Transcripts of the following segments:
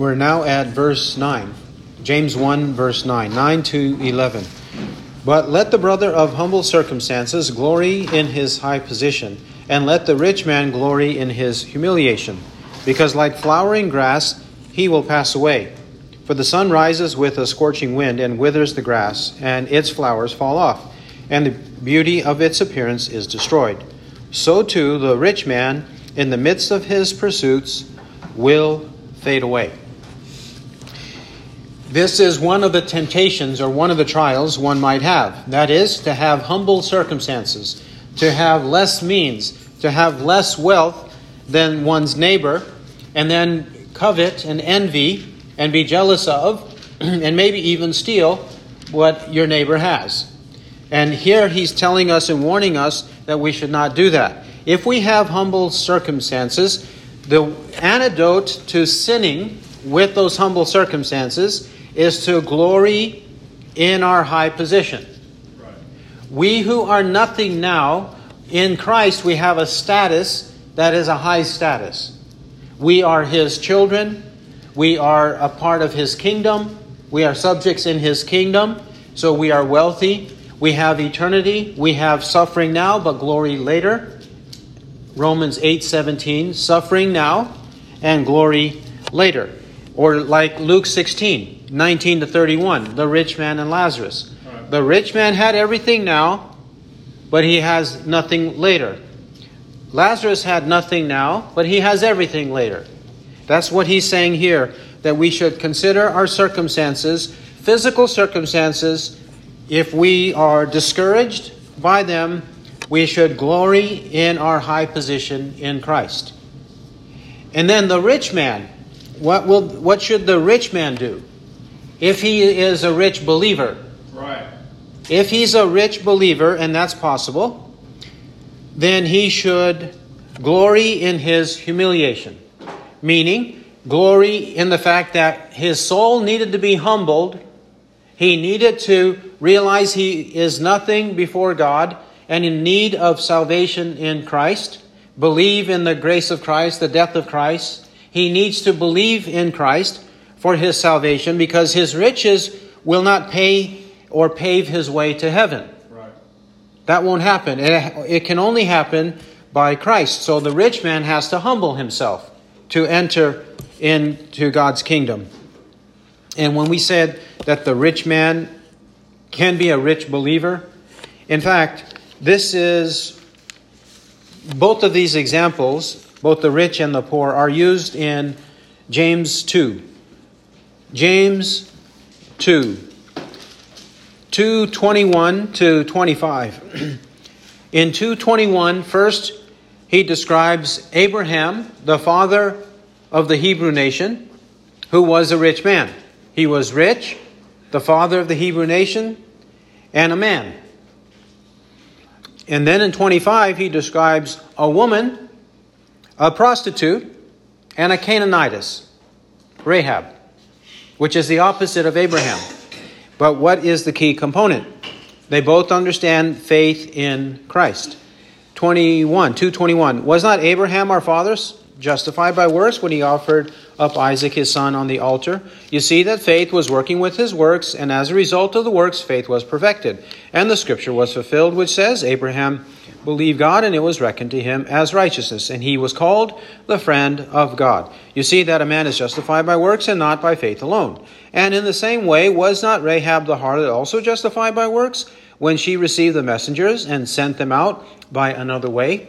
We're now at verse 9. James 1, verse 9. 9 to 11. But let the brother of humble circumstances glory in his high position, and let the rich man glory in his humiliation, because like flowering grass he will pass away. For the sun rises with a scorching wind and withers the grass, and its flowers fall off, and the beauty of its appearance is destroyed. So too the rich man, in the midst of his pursuits, will fade away. This is one of the temptations or one of the trials one might have. That is, to have humble circumstances, to have less means, to have less wealth than one's neighbor, and then covet and envy and be jealous of, and maybe even steal what your neighbor has. And here he's telling us and warning us that we should not do that. If we have humble circumstances, the antidote to sinning with those humble circumstances is to glory in our high position. Right. We who are nothing now, in Christ, we have a status that is a high status. We are His children. We are a part of His kingdom. We are subjects in His kingdom. So we are wealthy. We have eternity. We have suffering now, but glory later. Romans 8:17, suffering now and glory later. Or like Luke 16, 19 to 31, the rich man and Lazarus. Right. The rich man had everything now, but he has nothing later. Lazarus had nothing now, but he has everything later. That's what he's saying here that we should consider our circumstances, physical circumstances. If we are discouraged by them, we should glory in our high position in Christ. And then the rich man, what will what should the rich man do? If he is a rich believer. Right. If he's a rich believer, and that's possible, then he should glory in his humiliation. Meaning, glory in the fact that his soul needed to be humbled. He needed to realize he is nothing before God and in need of salvation in Christ. Believe in the grace of Christ, the death of Christ. He needs to believe in Christ for his salvation because his riches will not pay or pave his way to heaven. Right. That won't happen. It, it can only happen by Christ. So the rich man has to humble himself to enter into God's kingdom. And when we said that the rich man can be a rich believer, in fact, this is both of these examples, both the rich and the poor, are used in James 2. James 2. 221 to 25. In 221, first he describes Abraham, the father of the Hebrew nation, who was a rich man. He was rich, the father of the Hebrew nation, and a man. And then in 25, he describes a woman, a prostitute, and a Canaanitess, Rahab, which is the opposite of Abraham. But what is the key component? They both understand faith in Christ. 21, 221. Was not Abraham our fathers justified by works when he offered up Isaac his son on the altar? You see that faith was working with his works, and as a result of the works, faith was perfected. And the scripture was fulfilled, which says, Abraham believed God, and it was reckoned to him as righteousness, and he was called the friend of God. You see that a man is justified by works and not by faith alone. And in the same way, was not Rahab the harlot also justified by works? when she received the messengers and sent them out by another way.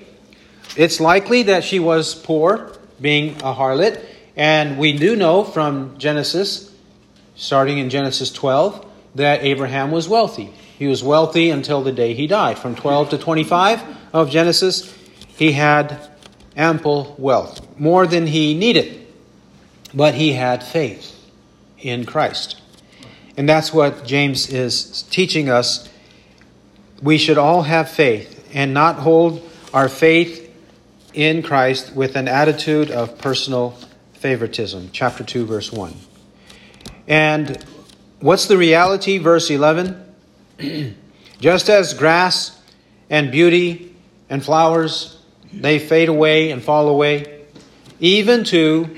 It's likely that she was poor, being a harlot, and we do know from Genesis, starting in Genesis 12, that Abraham was wealthy. He was wealthy until the day he died. From 12 to 25 of Genesis, he had ample wealth, more than he needed. But he had faith in Christ. And that's what James is teaching us we should all have faith and not hold our faith in Christ with an attitude of personal favoritism. Chapter 2, verse 1. And what's the reality? Verse 11. Just as grass and beauty and flowers, they fade away and fall away, even to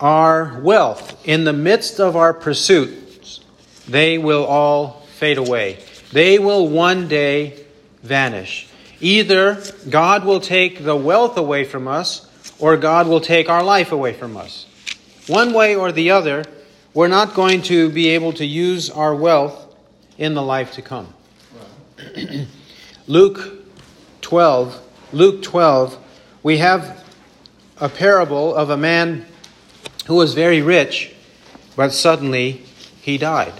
our wealth in the midst of our pursuits, they will all fade away. They will one day vanish. Either God will take the wealth away from us, or God will take our life away from us. One way or the other, we're not going to be able to use our wealth in the life to come. Luke 12, Luke 12, we have a parable of a man who was very rich, but suddenly he died,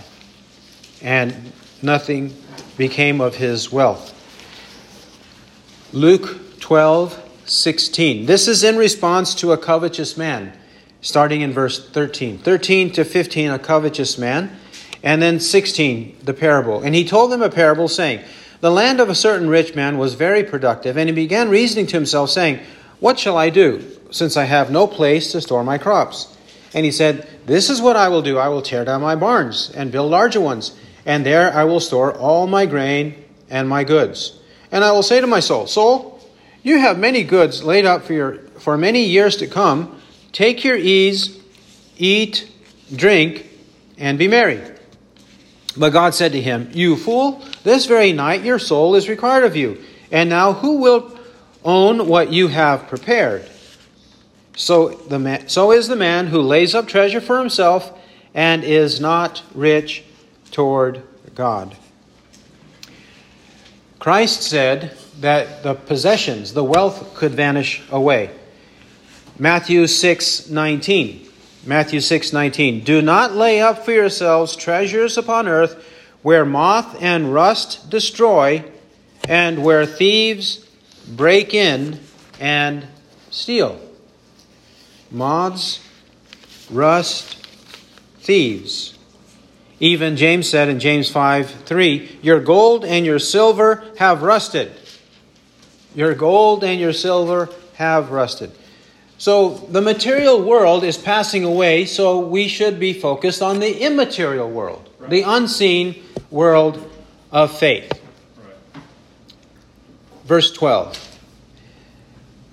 and nothing became of his wealth. Luke 12, 16. This is in response to a covetous man, starting in verse 13. 13 to 15, a covetous man, and then 16, the parable. And he told them a parable, saying, The land of a certain rich man was very productive, and he began reasoning to himself, saying, What shall I do, since I have no place to store my crops? And he said, This is what I will do. I will tear down my barns and build larger ones, and there I will store all my grain and my goods. And I will say to my soul, Soul, you have many goods laid up for, your, for many years to come. Take your ease, eat, drink, and be merry. But God said to him, You fool, this very night your soul is required of you. And now who will own what you have prepared? So, the man, so is the man who lays up treasure for himself and is not rich toward God. Christ said that the possessions, the wealth could vanish away. Matthew 6 19. Matthew 6 19. Do not lay up for yourselves treasures upon earth where moth and rust destroy and where thieves break in and steal moths, rust, thieves. Even James said in James 5 3, Your gold and your silver have rusted. Your gold and your silver have rusted. So the material world is passing away, so we should be focused on the immaterial world, right. the unseen world of faith. Right. Verse 12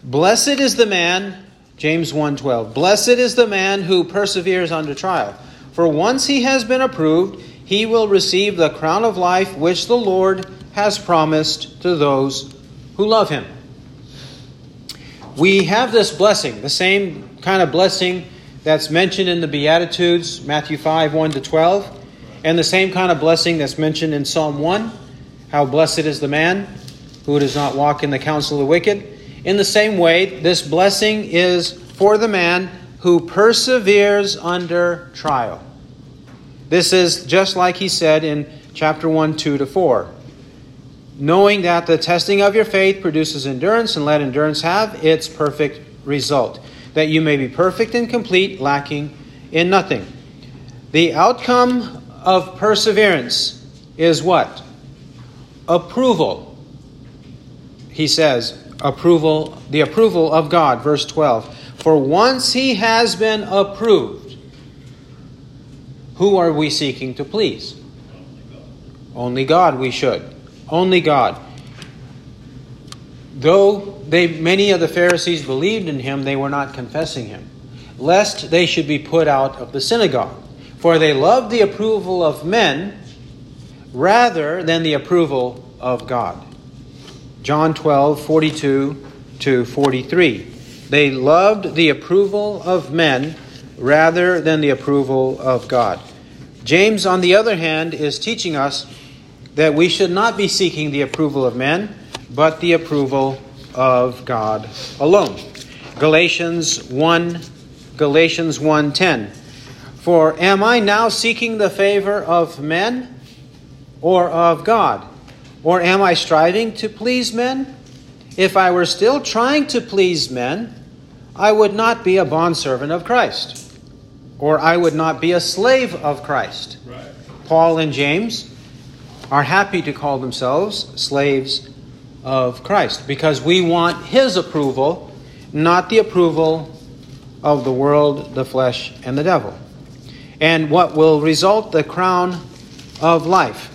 Blessed is the man James 1:12 Blessed is the man who perseveres under trial for once he has been approved he will receive the crown of life which the Lord has promised to those who love him. We have this blessing, the same kind of blessing that's mentioned in the Beatitudes, Matthew 5 1 to 12, and the same kind of blessing that's mentioned in Psalm 1 how blessed is the man who does not walk in the counsel of the wicked in the same way, this blessing is for the man who perseveres under trial. This is just like he said in chapter 1, 2 to 4. Knowing that the testing of your faith produces endurance, and let endurance have its perfect result, that you may be perfect and complete, lacking in nothing. The outcome of perseverance is what? Approval. He says, approval, the approval of God, verse 12. For once he has been approved, who are we seeking to please? Only God we should. Only God. Though they many of the Pharisees believed in him, they were not confessing him, lest they should be put out of the synagogue. For they loved the approval of men rather than the approval of God. John 12, 42 to 43. They loved the approval of men rather than the approval of God. James, on the other hand, is teaching us that we should not be seeking the approval of men, but the approval of God alone. Galatians 1 Galatians 1:10 For am I now seeking the favor of men or of God? Or am I striving to please men? If I were still trying to please men, I would not be a bondservant of Christ, or I would not be a slave of Christ. Right. Paul and James are happy to call themselves slaves of Christ because we want his approval, not the approval of the world, the flesh, and the devil. And what will result the crown of life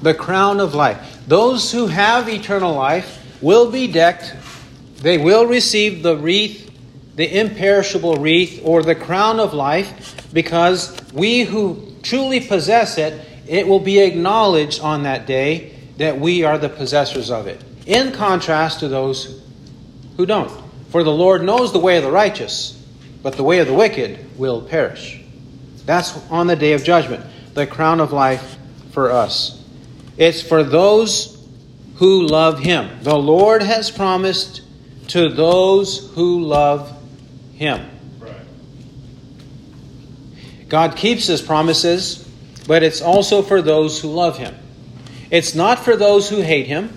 the crown of life. Those who have eternal life will be decked, they will receive the wreath the imperishable wreath or the crown of life because we who truly possess it, it will be acknowledged on that day that we are the possessors of it. In contrast to those who don't. For the Lord knows the way of the righteous, but the way of the wicked will perish. That's on the day of judgment, the crown of life for us. It's for those who love Him. The Lord has promised to those who love Him. God keeps His promises, but it's also for those who love Him. It's not for those who hate Him,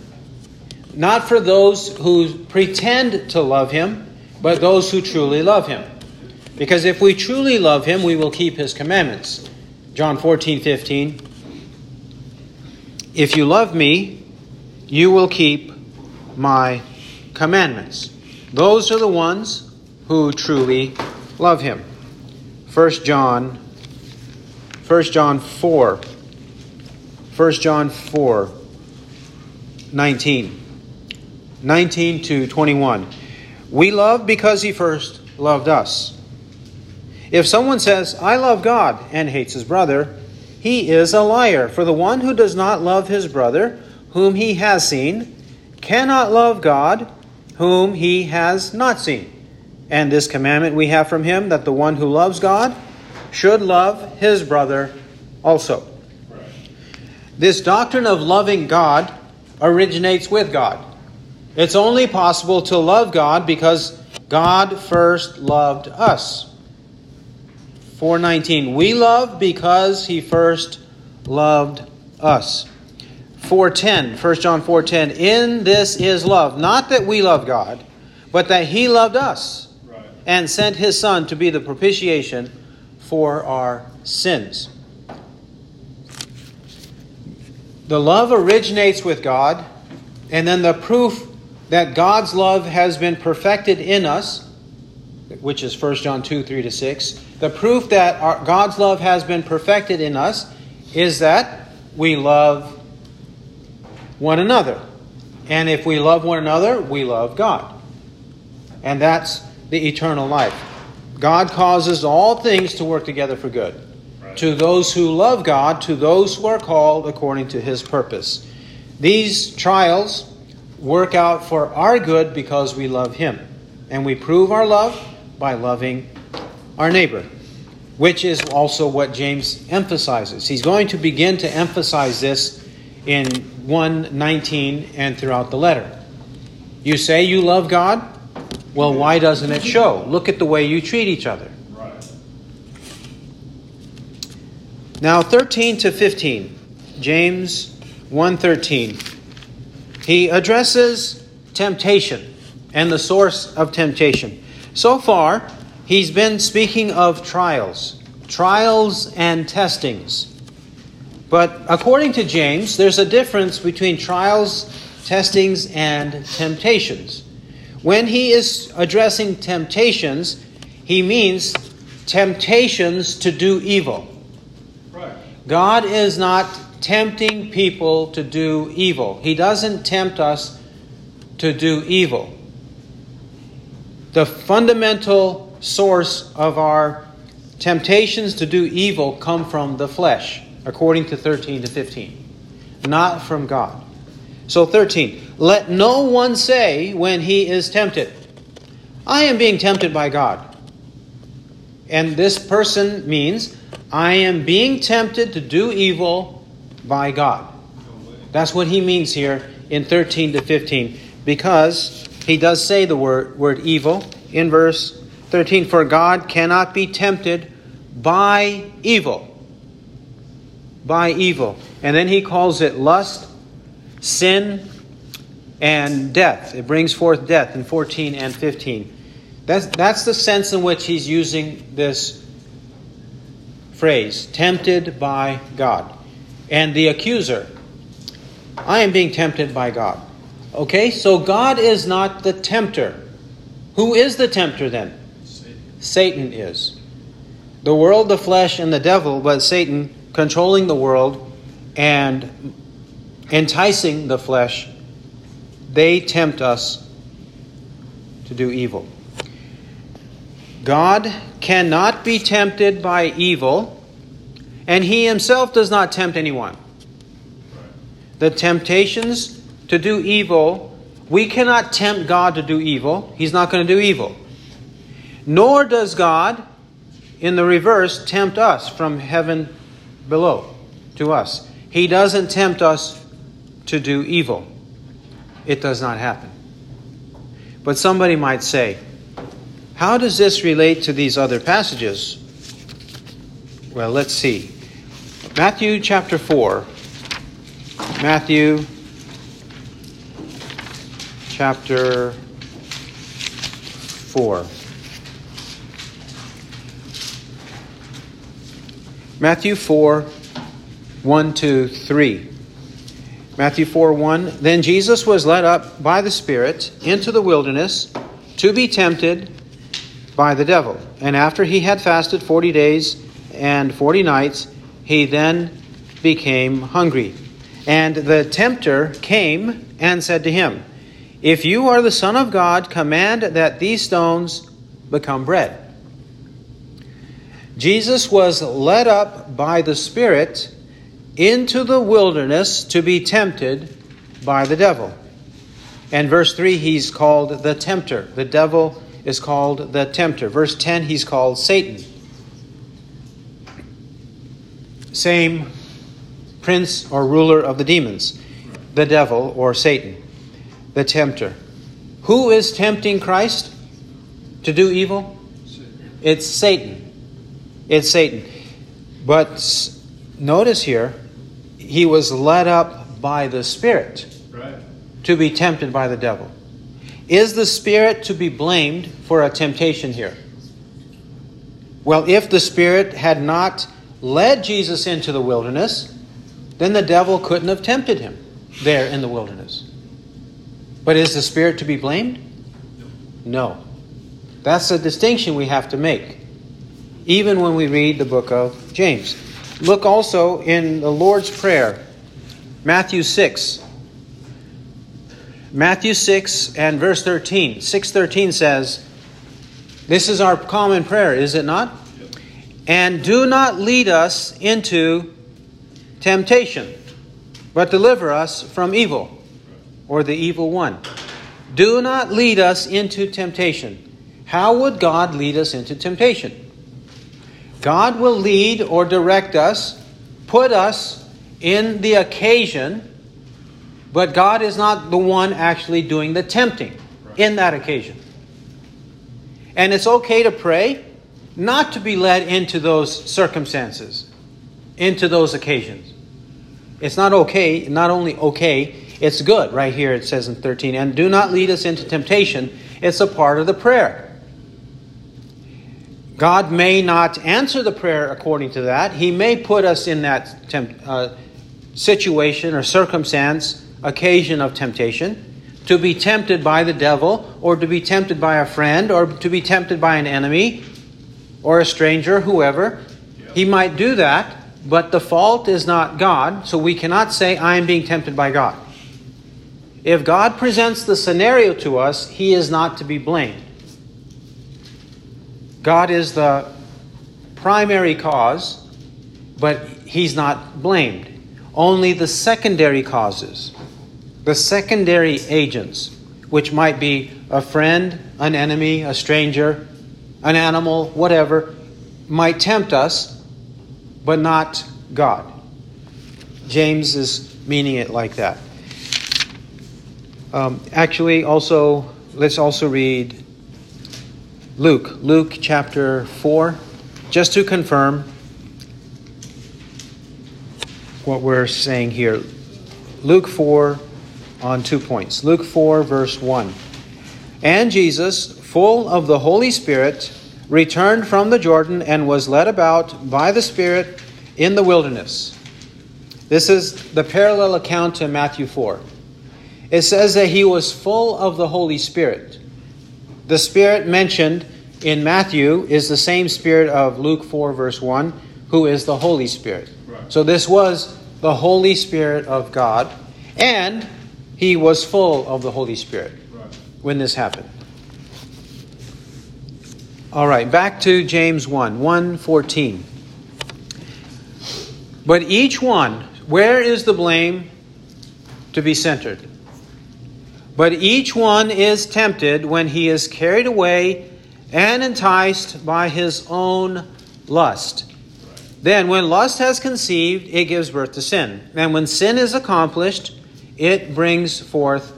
not for those who pretend to love Him, but those who truly love Him. Because if we truly love Him, we will keep His commandments. John 14, 15. If you love me, you will keep my commandments. Those are the ones who truly love him. 1 John 1 John 4 1 John 4 19 19 to 21 We love because he first loved us. If someone says, I love God, and hates his brother, he is a liar. For the one who does not love his brother, whom he has seen, cannot love God, whom he has not seen. And this commandment we have from him that the one who loves God should love his brother also. This doctrine of loving God originates with God. It's only possible to love God because God first loved us. 419 We love because he first loved us. 4:10 1 John 4:10 In this is love not that we love God but that he loved us and sent his son to be the propitiation for our sins. The love originates with God and then the proof that God's love has been perfected in us which is 1 John 2 3 to 6. The proof that our, God's love has been perfected in us is that we love one another. And if we love one another, we love God. And that's the eternal life. God causes all things to work together for good. Right. To those who love God, to those who are called according to his purpose. These trials work out for our good because we love him. And we prove our love by loving our neighbor, which is also what James emphasizes. He's going to begin to emphasize this in 119 and throughout the letter. You say you love God? Well, why doesn't it show? Look at the way you treat each other. Right. Now 13 to 15, James 1:13. He addresses temptation and the source of temptation. So far, he's been speaking of trials, trials and testings. But according to James, there's a difference between trials, testings, and temptations. When he is addressing temptations, he means temptations to do evil. Right. God is not tempting people to do evil. He doesn't tempt us to do evil the fundamental source of our temptations to do evil come from the flesh, according to 13 to 15, not from God. So, 13, let no one say when he is tempted, I am being tempted by God. And this person means, I am being tempted to do evil by God. That's what he means here in 13 to 15, because he does say the word, word evil in verse 13 For God cannot be tempted by evil. By evil. And then he calls it lust, sin, and death. It brings forth death in 14 and 15. That's, that's the sense in which he's using this phrase tempted by God. And the accuser, I am being tempted by God. Okay, so God is not the tempter. Who is the tempter then? Satan. Satan is. The world, the flesh, and the devil, but Satan controlling the world and enticing the flesh, they tempt us to do evil. God cannot be tempted by evil, and he himself does not tempt anyone. The temptations to do evil, we cannot tempt God to do evil. He's not going to do evil. Nor does God, in the reverse, tempt us from heaven below to us. He doesn't tempt us to do evil. It does not happen. But somebody might say, how does this relate to these other passages? Well, let's see. Matthew chapter 4. Matthew chapter 4. Matthew 4, 1 to 3. Matthew 4 1. Then Jesus was led up by the Spirit into the wilderness to be tempted by the devil. And after he had fasted 40 days and 40 nights, he then became hungry. And the tempter came and said to him, If you are the Son of God, command that these stones become bread. Jesus was led up by the Spirit into the wilderness to be tempted by the devil. And verse 3, he's called the tempter. The devil is called the tempter. Verse 10, he's called Satan. Same prince or ruler of the demons, the devil or Satan, the tempter. Who is tempting Christ to do evil? It's Satan. It's Satan. But notice here, he was led up by the Spirit right. to be tempted by the devil. Is the Spirit to be blamed for a temptation here? Well, if the Spirit had not led Jesus into the wilderness, then the devil couldn't have tempted him there in the wilderness. But is the Spirit to be blamed? No. That's a distinction we have to make, even when we read the book of James. Look also in the Lord's Prayer, Matthew 6. Matthew 6 and verse 13. 613 says, This is our common prayer, is it not? And do not lead us into temptation, but deliver us from evil, or the evil one. Do not lead us into temptation. How would God lead us into temptation? God will lead or direct us, put us in the occasion, but God is not the one actually doing the tempting in that occasion. And it's okay to pray not to be led into those circumstances, into those occasions. It's not okay, not only okay, it's good. Right here it says in 13, and do not lead us into temptation. It's a part of the prayer. God may not answer the prayer according to that. He may put us in that temp- uh, situation or circumstance, occasion of temptation, to be tempted by the devil, or to be tempted by a friend, or to be tempted by an enemy, or a stranger, whoever. He might do that, but the fault is not God, so we cannot say, I am being tempted by God. If God presents the scenario to us, He is not to be blamed. God is the primary cause, but he's not blamed. Only the secondary causes, the secondary agents, which might be a friend, an enemy, a stranger, an animal, whatever, might tempt us, but not God. James is meaning it like that. Um, actually, also, let's also read Luke, Luke chapter 4, just to confirm what we're saying here. Luke 4 on two points. Luke 4, verse 1. And Jesus, full of the Holy Spirit, returned from the Jordan and was led about by the Spirit in the wilderness. This is the parallel account to Matthew 4. It says that he was full of the Holy Spirit. The Spirit mentioned in Matthew is the same Spirit of Luke 4, verse 1, who is the Holy Spirit. Right. So this was the Holy Spirit of God, and he was full of the Holy Spirit right. when this happened. All right, back to James 1, 114. But each one, where is the blame to be centered? But each one is tempted when he is carried away and enticed by his own lust. Then, when lust has conceived, it gives birth to sin. And when sin is accomplished, it brings forth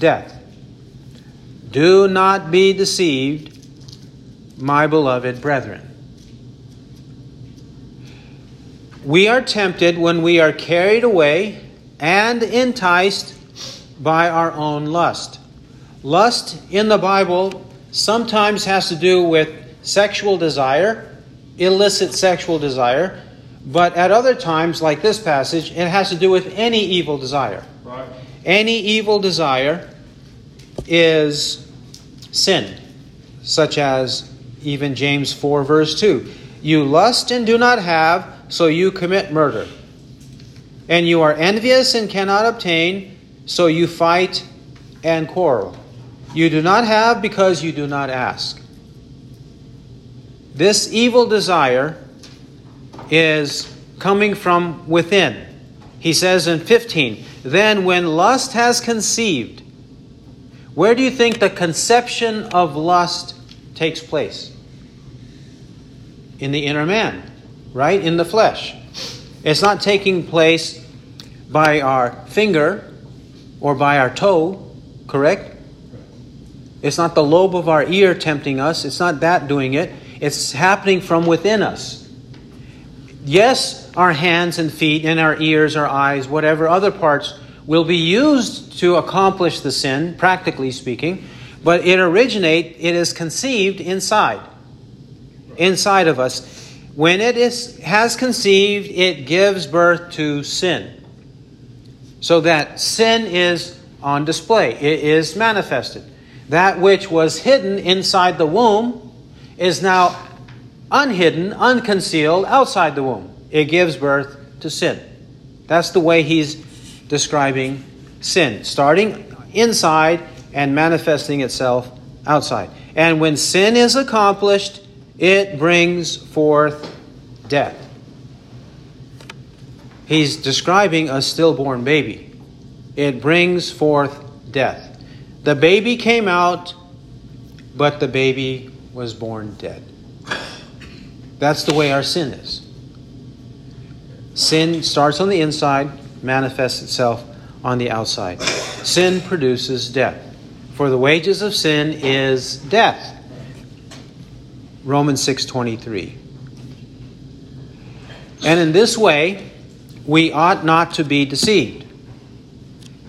death. Do not be deceived, my beloved brethren. We are tempted when we are carried away and enticed by our own lust. Lust in the Bible sometimes has to do with sexual desire, illicit sexual desire, but at other times, like this passage, it has to do with any evil desire. Right. Any evil desire is sin, such as even James 4, verse 2. You lust and do not have, so you commit murder. And you are envious and cannot obtain, so you fight and quarrel. You do not have because you do not ask. This evil desire is coming from within. He says in 15, Then when lust has conceived, where do you think the conception of lust takes place? In the inner man, right? In the flesh. It's not taking place by our finger or by our toe, correct? It's not the lobe of our ear tempting us. It's not that doing it. It's happening from within us. Yes, our hands and feet and our ears, our eyes, whatever other parts will be used to accomplish the sin, practically speaking, but it originate, it is conceived inside. Inside of us. When it is has conceived, it gives birth to sin. So that sin is on display. It is manifested. That which was hidden inside the womb is now unhidden, unconcealed outside the womb. It gives birth to sin. That's the way he's describing sin, starting inside and manifesting itself outside. And when sin is accomplished, it brings forth death. He's describing a stillborn baby. It brings forth death. The baby came out, but the baby was born dead. That's the way our sin is. Sin starts on the inside, manifests itself on the outside. Sin produces death. For the wages of sin is death. Romans 6:23. And in this way, we ought not to be deceived.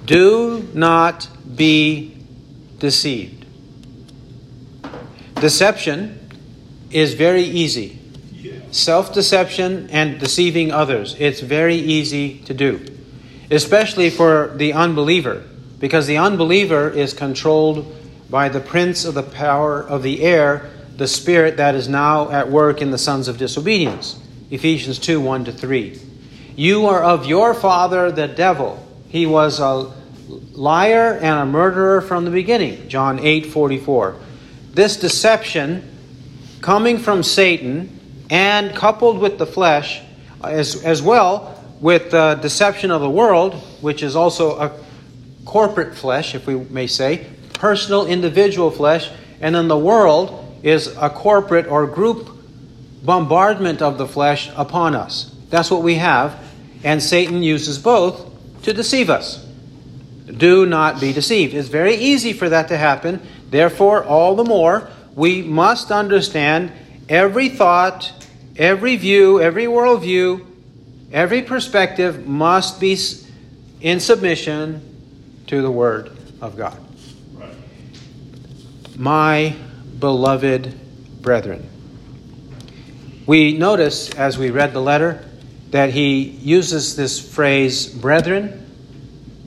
Do not be deceived. Deception is very easy. Self deception and deceiving others, it's very easy to do, especially for the unbeliever, because the unbeliever is controlled by the prince of the power of the air, the spirit that is now at work in the sons of disobedience. Ephesians 2 1 to 3. You are of your father, the devil. He was a liar and a murderer from the beginning. John 8 44. This deception coming from Satan and coupled with the flesh, as, as well with the deception of the world, which is also a corporate flesh, if we may say, personal, individual flesh, and then the world is a corporate or group bombardment of the flesh upon us. That's what we have and Satan uses both to deceive us. Do not be deceived. It's very easy for that to happen. Therefore, all the more, we must understand every thought, every view, every worldview, every perspective must be in submission to the Word of God. Right. My beloved brethren. We notice as we read the letter that he uses this phrase, brethren,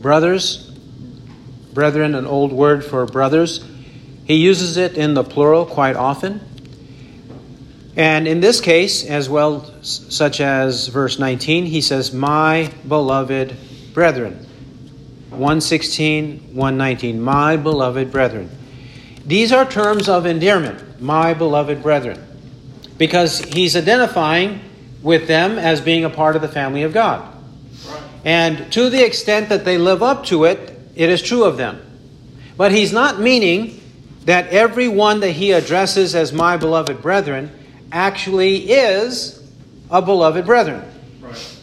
brothers, brethren, an old word for brothers. He uses it in the plural quite often. And in this case, as well, such as verse 19, he says, My beloved brethren. 116, 119, my beloved brethren. These are terms of endearment. my beloved brethren, because he's identifying with them as being a part of the family of God. And to the extent that they live up to it, it is true of them. But he's not meaning that everyone that he addresses as my beloved brethren actually is a beloved brethren. Right.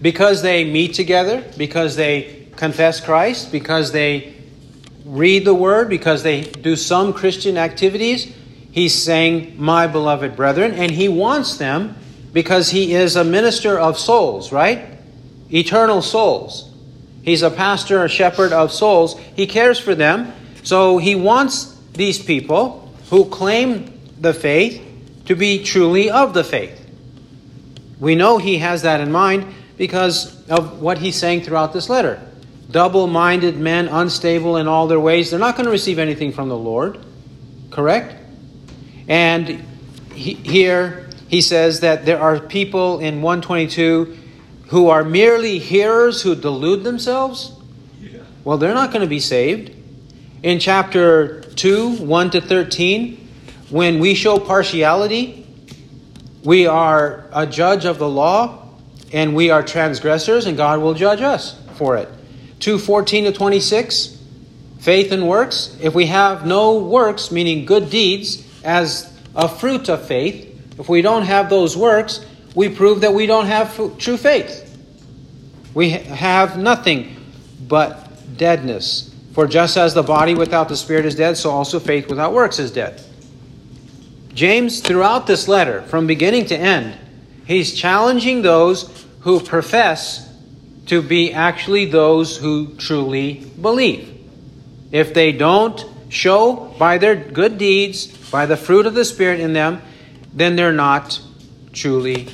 Because they meet together, because they confess Christ, because they read the word, because they do some Christian activities, he's saying, My beloved brethren, and he wants them because he is a minister of souls, right? Eternal souls. He's a pastor, a shepherd of souls. He cares for them. So he wants these people who claim the faith to be truly of the faith. We know he has that in mind because of what he's saying throughout this letter. Double minded men, unstable in all their ways, they're not going to receive anything from the Lord. Correct? And he, here he says that there are people in 122 who are merely hearers who delude themselves. Yeah. Well, they're not going to be saved. In chapter 2, 1 to 13, when we show partiality, we are a judge of the law and we are transgressors, and God will judge us for it. 2:14 to 26, faith and works. If we have no works, meaning good deeds, as a fruit of faith, if we don't have those works, we prove that we don't have true faith. We have nothing but deadness. For just as the body without the spirit is dead, so also faith without works is dead. James, throughout this letter, from beginning to end, he's challenging those who profess to be actually those who truly believe. If they don't show by their good deeds, by the fruit of the Spirit in them, then they're not truly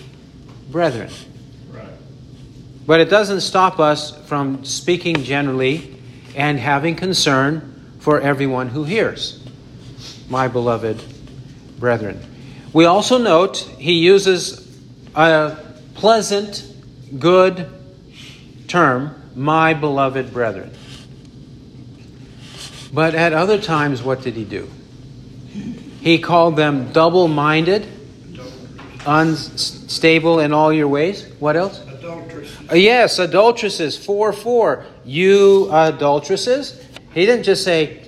brethren. Right. But it doesn't stop us from speaking generally and having concern for everyone who hears, my beloved brethren. We also note he uses a pleasant, good term, my beloved brethren. But at other times, what did he do? He called them double minded, unstable in all your ways. What else? Adulteresses. Uh, yes, adulteresses. 4 4. You adulteresses. He didn't just say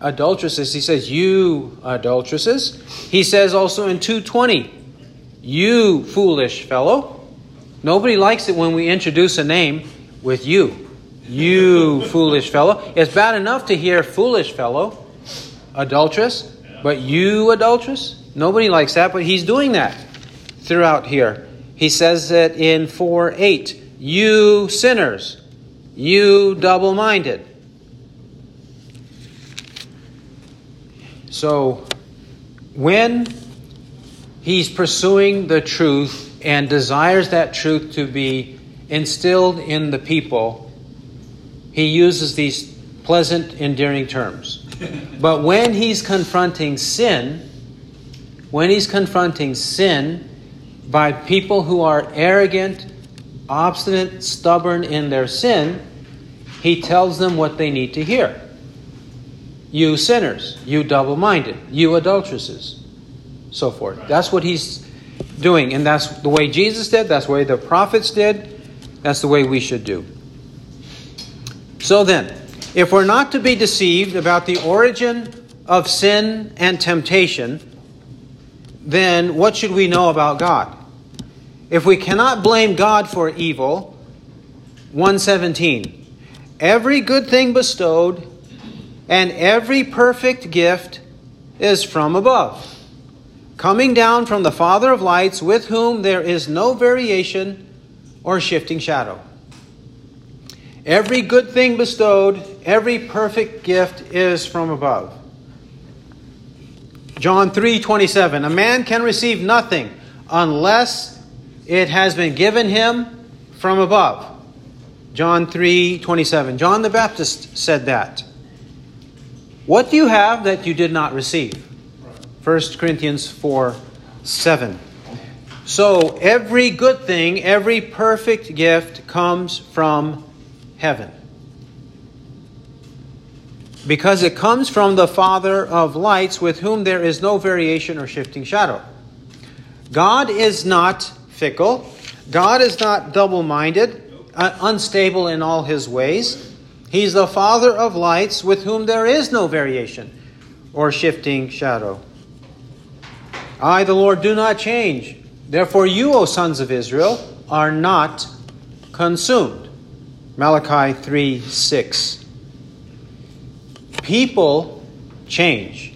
adulteresses, he says, You adulteresses. He says also in 220, You foolish fellow. Nobody likes it when we introduce a name with you. You foolish fellow. It's bad enough to hear foolish fellow, adulteress. But you, adulteress? Nobody likes that, but he's doing that throughout here. He says it in 4 8. You sinners, you double minded. So, when he's pursuing the truth and desires that truth to be instilled in the people, he uses these pleasant, endearing terms. But when he's confronting sin, when he's confronting sin by people who are arrogant, obstinate, stubborn in their sin, he tells them what they need to hear. You sinners, you double minded, you adulteresses, so forth. That's what he's doing, and that's the way Jesus did, that's the way the prophets did, that's the way we should do. So then, if we're not to be deceived about the origin of sin and temptation, then what should we know about God? If we cannot blame God for evil, 117, every good thing bestowed and every perfect gift is from above, coming down from the Father of lights, with whom there is no variation or shifting shadow. Every good thing bestowed, every perfect gift is from above. John 3 27. A man can receive nothing unless it has been given him from above. John 3 27. John the Baptist said that. What do you have that you did not receive? 1 Corinthians 4 7. So every good thing, every perfect gift comes from heaven. because it comes from the Father of lights, with whom there is no variation or shifting shadow. God is not fickle, God is not double minded, uh, unstable in all his ways. He's the Father of lights, with whom there is no variation or shifting shadow. I, the Lord, do not change. Therefore, you, O sons of Israel, are not consumed. Malachi 3 6. People change.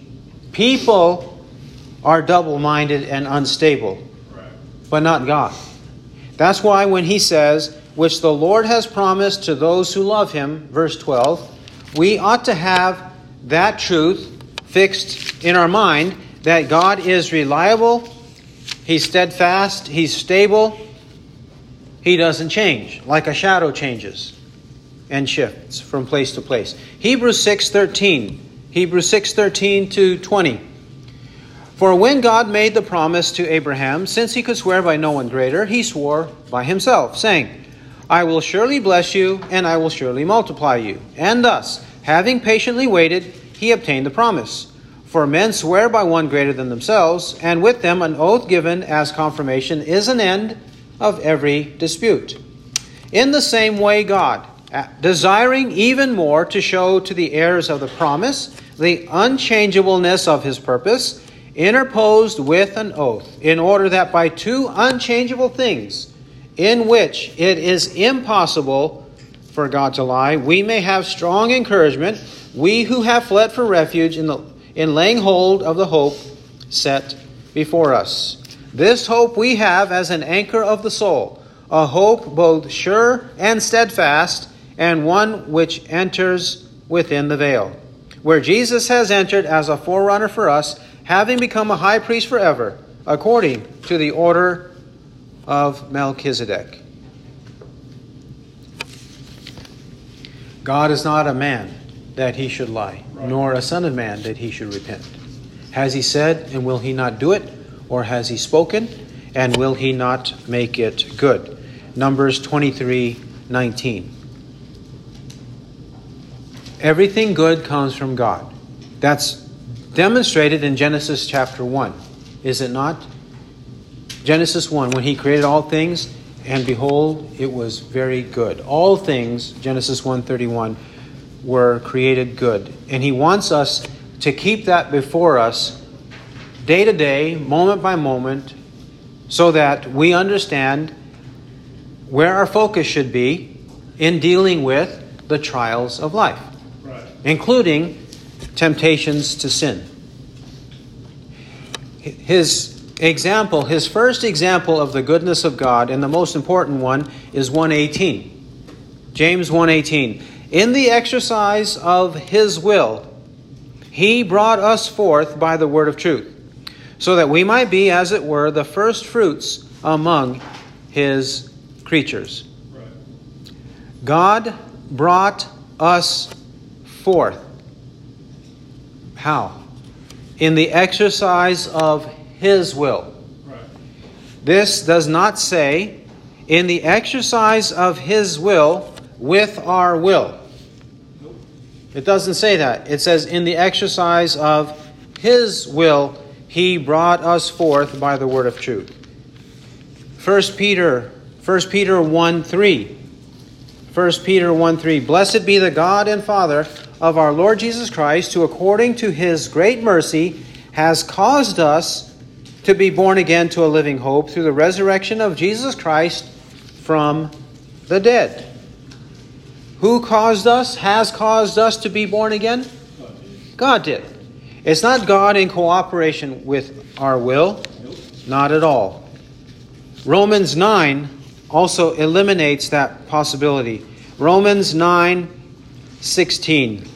People are double minded and unstable, but not God. That's why when he says, which the Lord has promised to those who love him, verse 12, we ought to have that truth fixed in our mind that God is reliable, He's steadfast, He's stable, He doesn't change, like a shadow changes and shifts from place to place. Hebrews 6:13. Hebrews 6:13 to 20. For when God made the promise to Abraham, since he could swear by no one greater, he swore by himself, saying, I will surely bless you, and I will surely multiply you. And thus, having patiently waited, he obtained the promise. For men swear by one greater than themselves, and with them an oath given as confirmation is an end of every dispute. In the same way, God, uh, desiring even more to show to the heirs of the promise the unchangeableness of his purpose, interposed with an oath, in order that by two unchangeable things, in which it is impossible for God to lie, we may have strong encouragement, we who have fled for refuge in the in laying hold of the hope set before us. This hope we have as an anchor of the soul, a hope both sure and steadfast, and one which enters within the veil, where Jesus has entered as a forerunner for us, having become a high priest forever, according to the order of Melchizedek. God is not a man that he should lie, nor a son of man that he should repent. Has he said, and will he not do it? Or has he spoken, and will he not make it good? Numbers 23 19. Everything good comes from God. That's demonstrated in Genesis chapter 1, is it not? Genesis 1, when he created all things, and behold, it was very good. All things, Genesis 1:31, were created good. And He wants us to keep that before us day to day, moment by moment, so that we understand where our focus should be in dealing with the trials of life, right. including temptations to sin. His example, his first example of the goodness of God, and the most important one, is 118. James 118. In the exercise of his will, he brought us forth by the word of truth, so that we might be, as it were, the first fruits among his creatures. God brought us forth. How? In the exercise of his will. This does not say, in the exercise of his will with our will. It doesn't say that. It says, in the exercise of his will, he brought us forth by the word of truth. 1 Peter, 1 Peter 1 3. 1 Peter 1 3. Blessed be the God and Father of our Lord Jesus Christ, who according to his great mercy has caused us to be born again to a living hope through the resurrection of Jesus Christ from the dead who caused us, has caused us to be born again? God did. It's not God in cooperation with our will, not at all. Romans 9 also eliminates that possibility. Romans 9 16.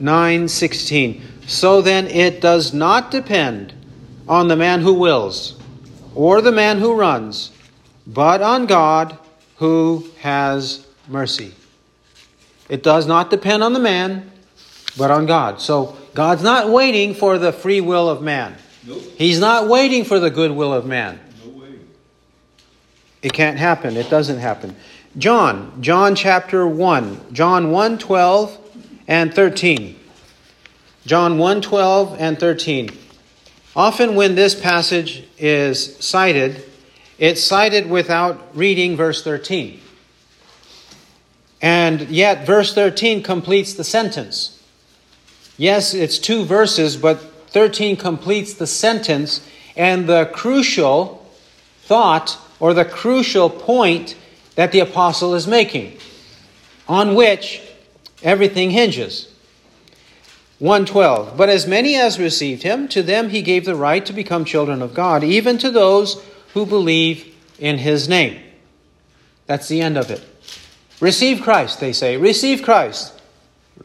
9 16. So then it does not depend on the man who wills or the man who runs, but on God who has mercy. It does not depend on the man, but on God. So God's not waiting for the free will of man. Nope. He's not waiting for the good will of man. No way. It can't happen. It doesn't happen. John, John chapter 1. John 1 12 and 13. John 1 12 and 13. Often, when this passage is cited, it's cited without reading verse 13. And yet, verse 13 completes the sentence. Yes, it's two verses, but 13 completes the sentence and the crucial thought or the crucial point that the apostle is making, on which everything hinges. 112. But as many as received him, to them he gave the right to become children of God, even to those who believe in his name. That's the end of it. Receive Christ, they say. Receive Christ.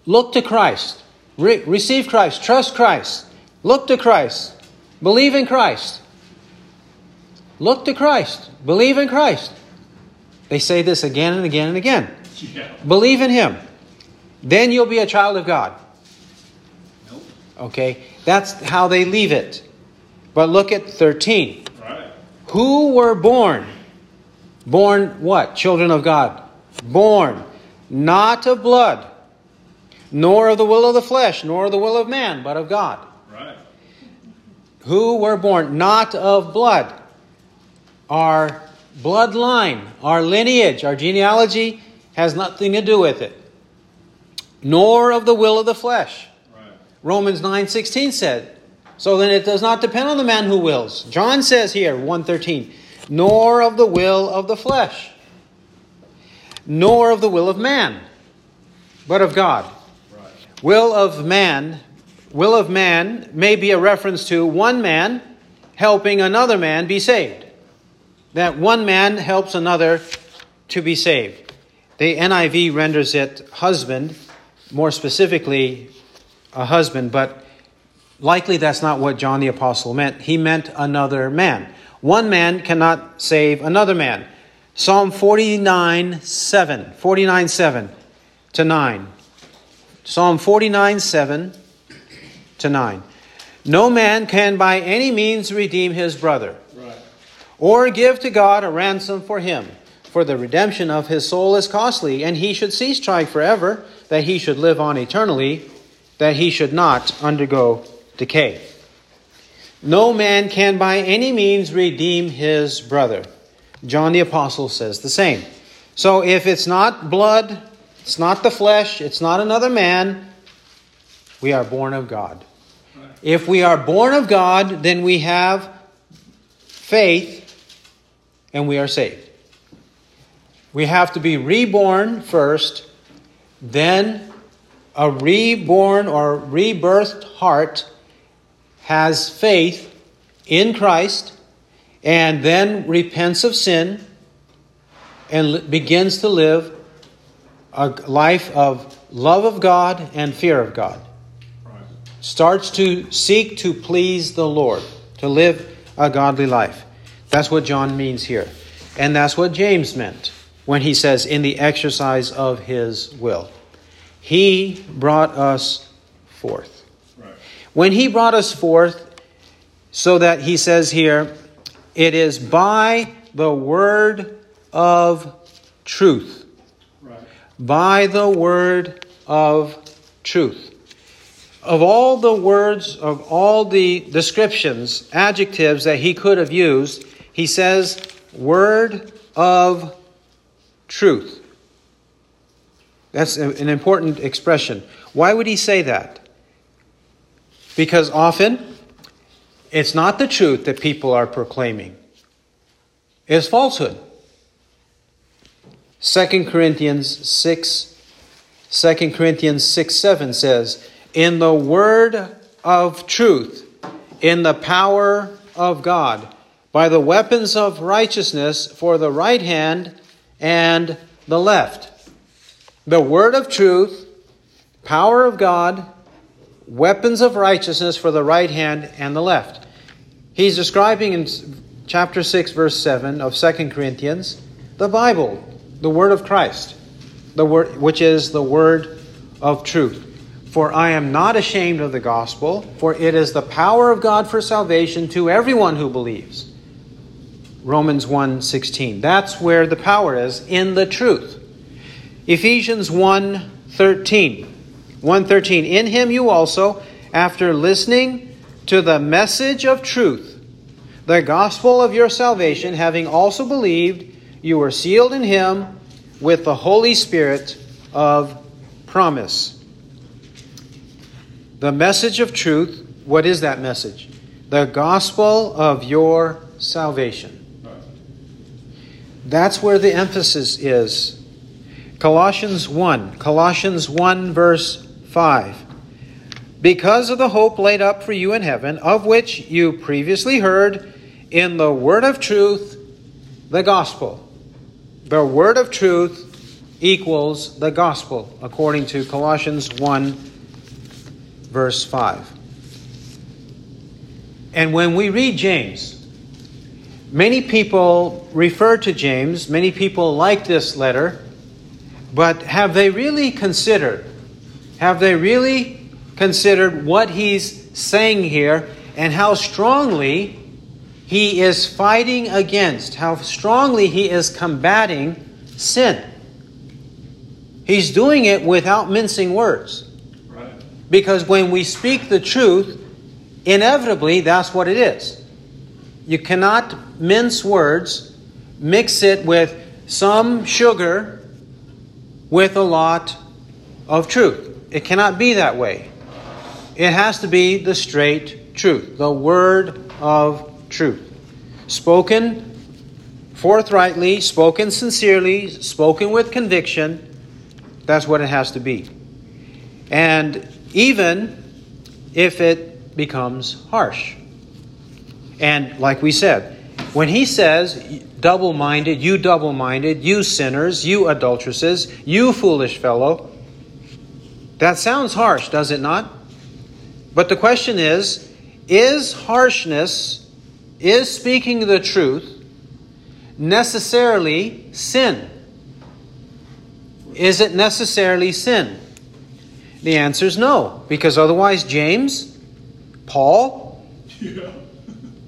Look to Christ. Re- receive Christ. Trust Christ. Look to Christ. Believe in Christ. Look to Christ. Believe in Christ. They say this again and again and again. Yeah. Believe in Him. Then you'll be a child of God. Nope. Okay? That's how they leave it. But look at 13. Right. Who were born? Born what? Children of God. Born not of blood, nor of the will of the flesh, nor of the will of man, but of God. Right. Who were born not of blood. Our bloodline, our lineage, our genealogy has nothing to do with it. Nor of the will of the flesh. Right. Romans 9:16 said. So then it does not depend on the man who wills. John says here, 113, nor of the will of the flesh, nor of the will of man, but of God. Will of man, will of man may be a reference to one man helping another man be saved that one man helps another to be saved. The NIV renders it husband, more specifically, a husband, but likely that's not what John the Apostle meant. He meant another man. One man cannot save another man. Psalm 49 7, 49 7 to 9. Psalm 49 7 to 9. No man can by any means redeem his brother or give to God a ransom for him. For the redemption of his soul is costly, and he should cease trying forever, that he should live on eternally, that he should not undergo decay. No man can by any means redeem his brother. John the Apostle says the same. So if it's not blood, it's not the flesh, it's not another man, we are born of God. If we are born of God, then we have faith and we are saved. We have to be reborn first, then a reborn or rebirthed heart has faith in Christ and then repents of sin and begins to live a life of love of God and fear of God. Starts to seek to please the Lord, to live a godly life. That's what John means here. And that's what James meant when he says, in the exercise of his will. He brought us forth. Right. When he brought us forth, so that he says here, it is by the word of truth. By the word of truth. Of all the words, of all the descriptions, adjectives that he could have used, he says, word of truth. That's an important expression. Why would he say that? Because often it's not the truth that people are proclaiming, it's falsehood. 2 Corinthians 6 2 Corinthians 6 7 says, In the word of truth, in the power of God, by the weapons of righteousness for the right hand and the left. The word of truth, power of God, weapons of righteousness for the right hand and the left. He's describing in chapter 6, verse 7 of 2 Corinthians the Bible, the word of Christ, the word, which is the word of truth. For I am not ashamed of the gospel, for it is the power of God for salvation to everyone who believes Romans 1:16. That's where the power is in the truth. Ephesians 1:13. 113 In him you also, after listening to the message of truth, the gospel of your salvation, having also believed, you were sealed in him with the Holy Spirit of promise. The message of truth, what is that message? The gospel of your salvation. That's where the emphasis is. Colossians 1. Colossians 1, verse 5. Because of the hope laid up for you in heaven, of which you previously heard in the word of truth, the gospel. The word of truth equals the gospel, according to Colossians 1, verse 5. And when we read James, many people refer to James, many people like this letter, but have they really considered, have they really considered what he's saying here and how strongly he is fighting against, how strongly he is combating sin? He's doing it without mincing words. Right. Because when we speak the truth, inevitably that's what it is. You cannot mince words, mix it with some sugar with a lot of truth. It cannot be that way. It has to be the straight truth, the word of truth. Spoken forthrightly, spoken sincerely, spoken with conviction that's what it has to be. And even if it becomes harsh. And like we said, when he says, double minded, you double minded, you sinners, you adulteresses, you foolish fellow, that sounds harsh, does it not? But the question is is harshness, is speaking the truth, necessarily sin? Is it necessarily sin? The answer is no, because otherwise, James, Paul, yeah.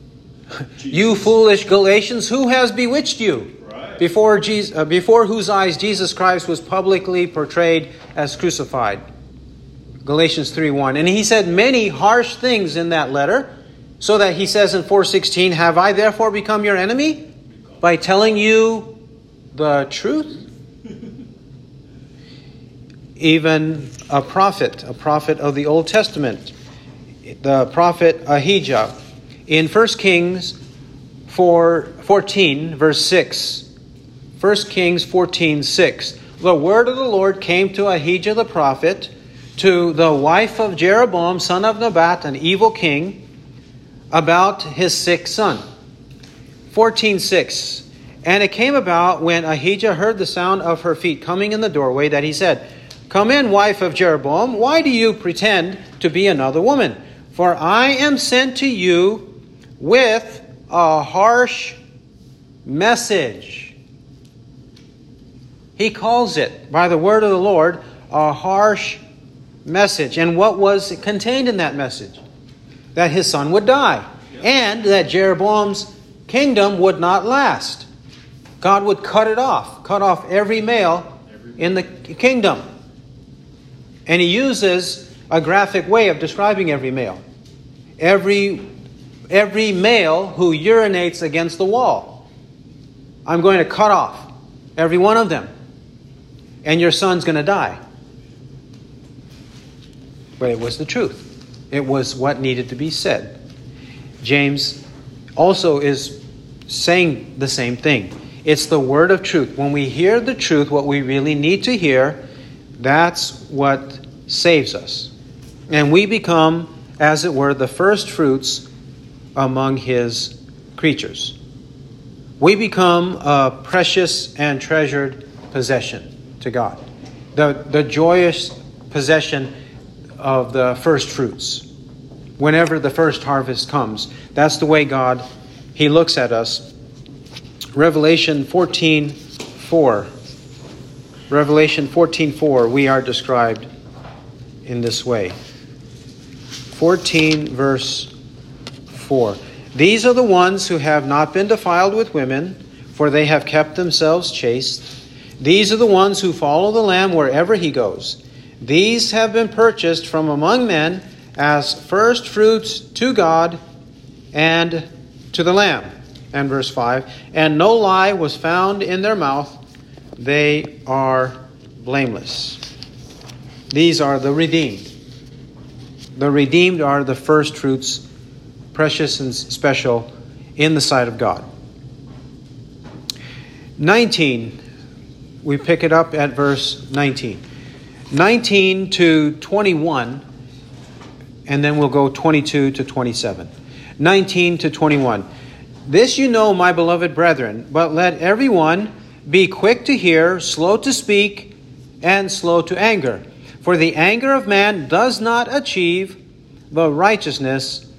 you foolish Galatians, who has bewitched you? Before, Jesus, uh, before whose eyes Jesus Christ was publicly portrayed as crucified. Galatians 3 1. And he said many harsh things in that letter, so that he says in 4:16, "Have I therefore become your enemy by telling you the truth?" even a prophet, a prophet of the Old Testament, the prophet Ahijah. In 1 Kings 4, 14, verse 6, 1 Kings 14, 6, the word of the Lord came to Ahijah the prophet, to the wife of Jeroboam, son of Nebat, an evil king, about his sick son. 14:6 And it came about when Ahijah heard the sound of her feet coming in the doorway that he said, Come in, wife of Jeroboam. Why do you pretend to be another woman? For I am sent to you with a harsh message. He calls it, by the word of the Lord, a harsh message. And what was contained in that message? That his son would die, and that Jeroboam's kingdom would not last. God would cut it off, cut off every male in the kingdom. And he uses a graphic way of describing every male. Every, every male who urinates against the wall. I'm going to cut off every one of them. And your son's going to die. But it was the truth. It was what needed to be said. James also is saying the same thing. It's the word of truth. When we hear the truth, what we really need to hear, that's what saves us. And we become, as it were, the first fruits among his creatures. We become a precious and treasured possession to God. The, the joyous possession of the first fruits. Whenever the first harvest comes, that's the way God He looks at us. Revelation 14 4. Revelation 14 4, we are described in this way. 14, verse 4. These are the ones who have not been defiled with women, for they have kept themselves chaste. These are the ones who follow the Lamb wherever he goes. These have been purchased from among men as first fruits to God and to the Lamb. And verse 5 And no lie was found in their mouth, they are blameless. These are the redeemed. The redeemed are the first fruits, precious and special in the sight of God. 19, we pick it up at verse 19. 19 to 21, and then we'll go 22 to 27. 19 to 21. This you know, my beloved brethren, but let everyone be quick to hear, slow to speak, and slow to anger. For the anger of man does not achieve the righteousness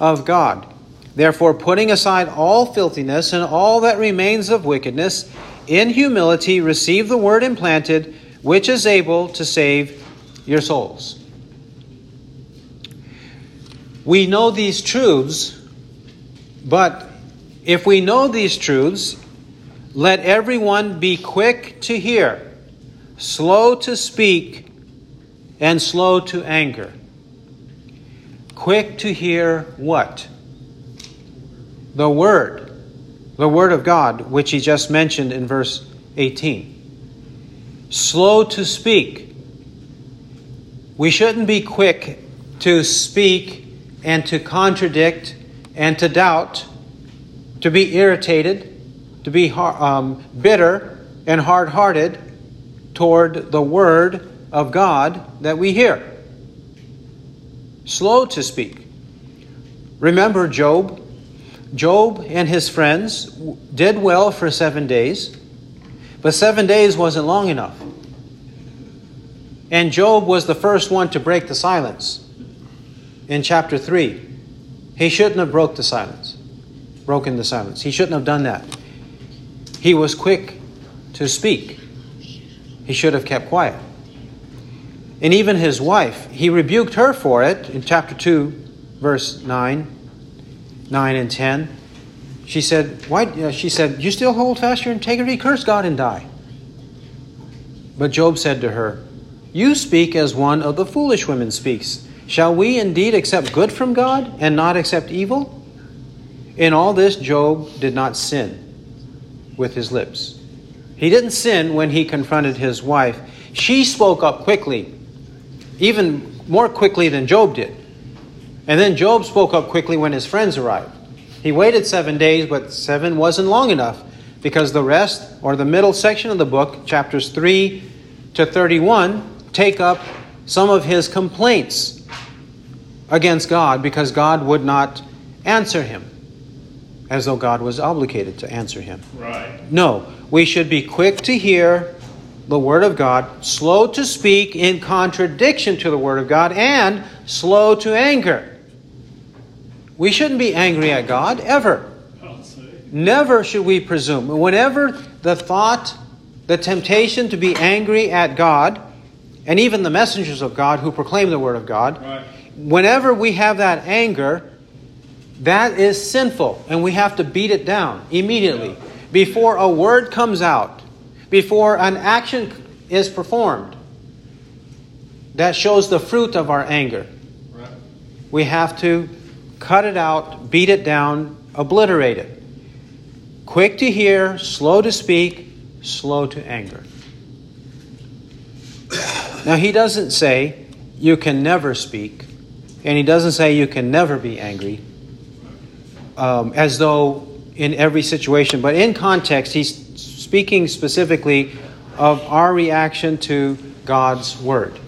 of God. Therefore, putting aside all filthiness and all that remains of wickedness, in humility receive the word implanted, which is able to save your souls. We know these truths, but if we know these truths, let everyone be quick to hear, slow to speak, and slow to anger. Quick to hear what? The Word. The Word of God, which he just mentioned in verse 18. Slow to speak. We shouldn't be quick to speak and to contradict and to doubt, to be irritated, to be um, bitter and hard hearted toward the Word of God that we hear. Slow to speak. Remember Job? Job and his friends did well for seven days, but seven days wasn't long enough. And Job was the first one to break the silence in chapter 3. He shouldn't have broke the silence, broken the silence. He shouldn't have done that. He was quick to speak. He should have kept quiet. And even his wife, he rebuked her for it in chapter 2, verse 9, 9 and 10. She said, Why? Uh, she said, You still hold fast your integrity? Curse God and die. But Job said to her, You speak as one of the foolish women speaks. Shall we indeed accept good from God and not accept evil? In all this, Job did not sin with his lips. He didn't sin when he confronted his wife. She spoke up quickly even more quickly than Job did. And then Job spoke up quickly when his friends arrived. He waited seven days, but seven wasn't long enough because the rest, or the middle section of the book, chapters 3 to 31, take up some of his complaints against God because God would not answer him, as though God was obligated to answer him. Right. No, we should be quick to hear the Word of God, slow to speak in contradiction to the Word of God, and slow to anger. We shouldn't be angry at God ever. Never should we presume. Whenever the thought, the temptation to be angry at God, and even the messengers of God who proclaim the Word of God, right. whenever we have that anger, that is sinful, and we have to beat it down immediately. Before a word comes out, before an action is performed that shows the fruit of our anger. Right. We have to cut it out, beat it down, obliterate it. Quick to hear, slow to speak, slow to anger. Now, he doesn't say you can never speak, and he doesn't say you can never be angry, um, as though in every situation, but in context, he's speaking specifically of our reaction to God's word.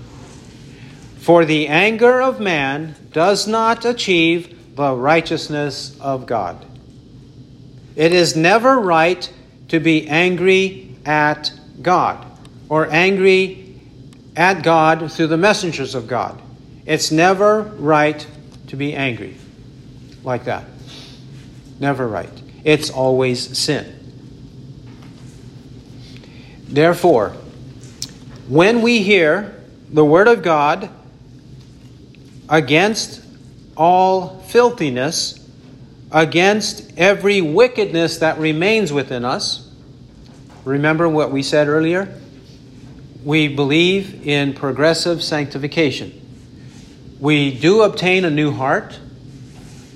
For the anger of man does not achieve the righteousness of God. It is never right to be angry at God or angry at God through the messengers of God. It's never right to be angry like that. Never right. It's always sin. Therefore, when we hear the Word of God against all filthiness, against every wickedness that remains within us, remember what we said earlier? we believe in progressive sanctification. We do obtain a new heart,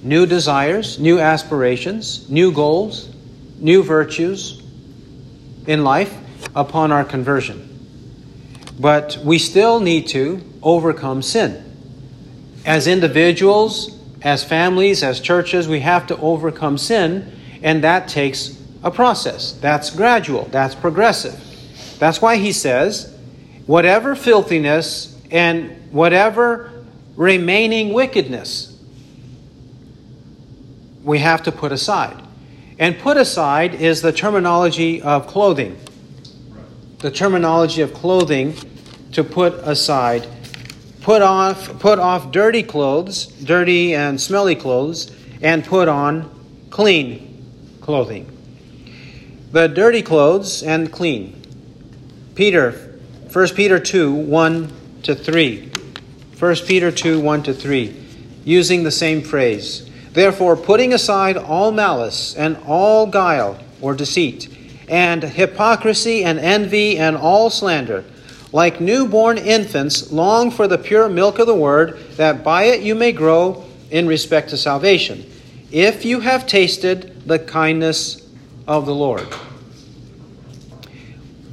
new desires, new aspirations, new goals, new virtues in life upon our conversion. But we still need to overcome sin. As individuals, as families, as churches, we have to overcome sin, and that takes a process. That's gradual, that's progressive. That's why he says, whatever filthiness and whatever remaining wickedness we have to put aside. And put aside is the terminology of clothing. The terminology of clothing to put aside. Put off put off dirty clothes, dirty and smelly clothes, and put on clean clothing. The dirty clothes and clean. Peter, 1 Peter 2, 1 to 3. 1 Peter 2, 1 to 3, using the same phrase. Therefore, putting aside all malice and all guile or deceit, and hypocrisy and envy and all slander, like newborn infants, long for the pure milk of the word, that by it you may grow in respect to salvation, if you have tasted the kindness of the Lord.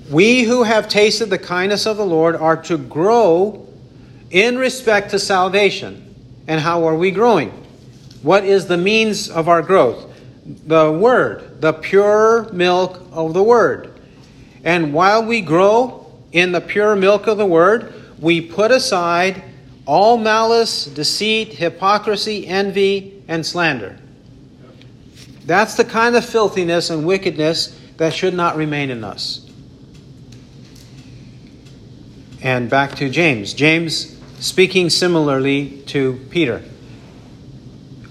We who have tasted the kindness of the Lord are to grow in respect to salvation. And how are we growing? What is the means of our growth? The Word, the pure milk of the Word. And while we grow in the pure milk of the Word, we put aside all malice, deceit, hypocrisy, envy, and slander. That's the kind of filthiness and wickedness that should not remain in us. And back to James. James speaking similarly to Peter.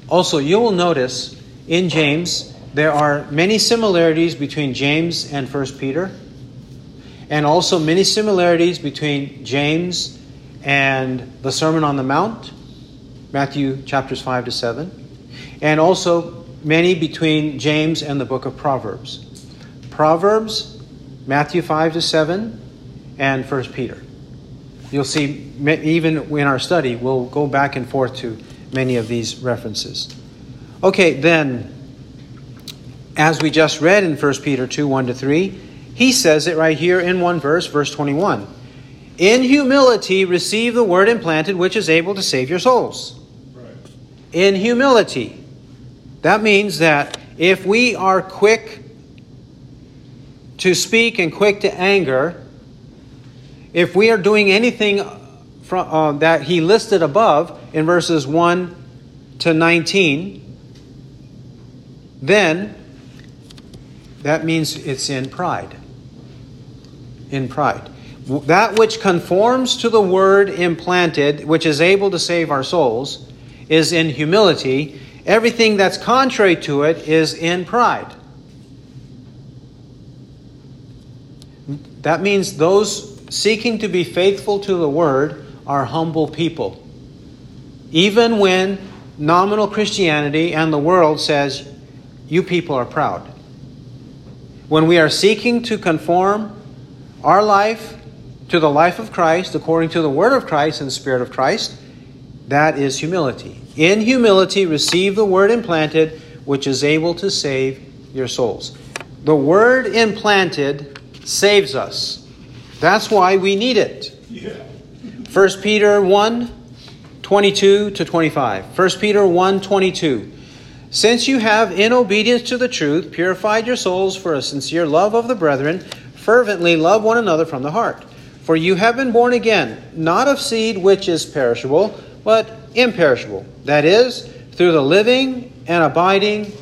Also, you will notice in James there are many similarities between James and 1 Peter, and also many similarities between James and the Sermon on the Mount, Matthew chapters 5 to 7, and also many between James and the book of Proverbs. Proverbs, Matthew 5 to 7, and 1 Peter. You'll see, even in our study, we'll go back and forth to many of these references. Okay, then, as we just read in 1 Peter 2 1 to 3, he says it right here in one verse, verse 21. In humility, receive the word implanted, which is able to save your souls. Right. In humility. That means that if we are quick to speak and quick to anger, if we are doing anything from, uh, that he listed above in verses 1 to 19, then that means it's in pride. In pride. That which conforms to the word implanted, which is able to save our souls, is in humility. Everything that's contrary to it is in pride. That means those seeking to be faithful to the word are humble people. Even when nominal Christianity and the world says, you people are proud. When we are seeking to conform our life to the life of Christ according to the Word of Christ and the Spirit of Christ, that is humility. In humility, receive the Word implanted, which is able to save your souls. The Word implanted saves us. That's why we need it. Yeah. 1 Peter 1 22 to 25. 1 Peter 1 22. Since you have, in obedience to the truth, purified your souls for a sincere love of the brethren, fervently love one another from the heart. For you have been born again, not of seed which is perishable, but imperishable. That is, through the living and abiding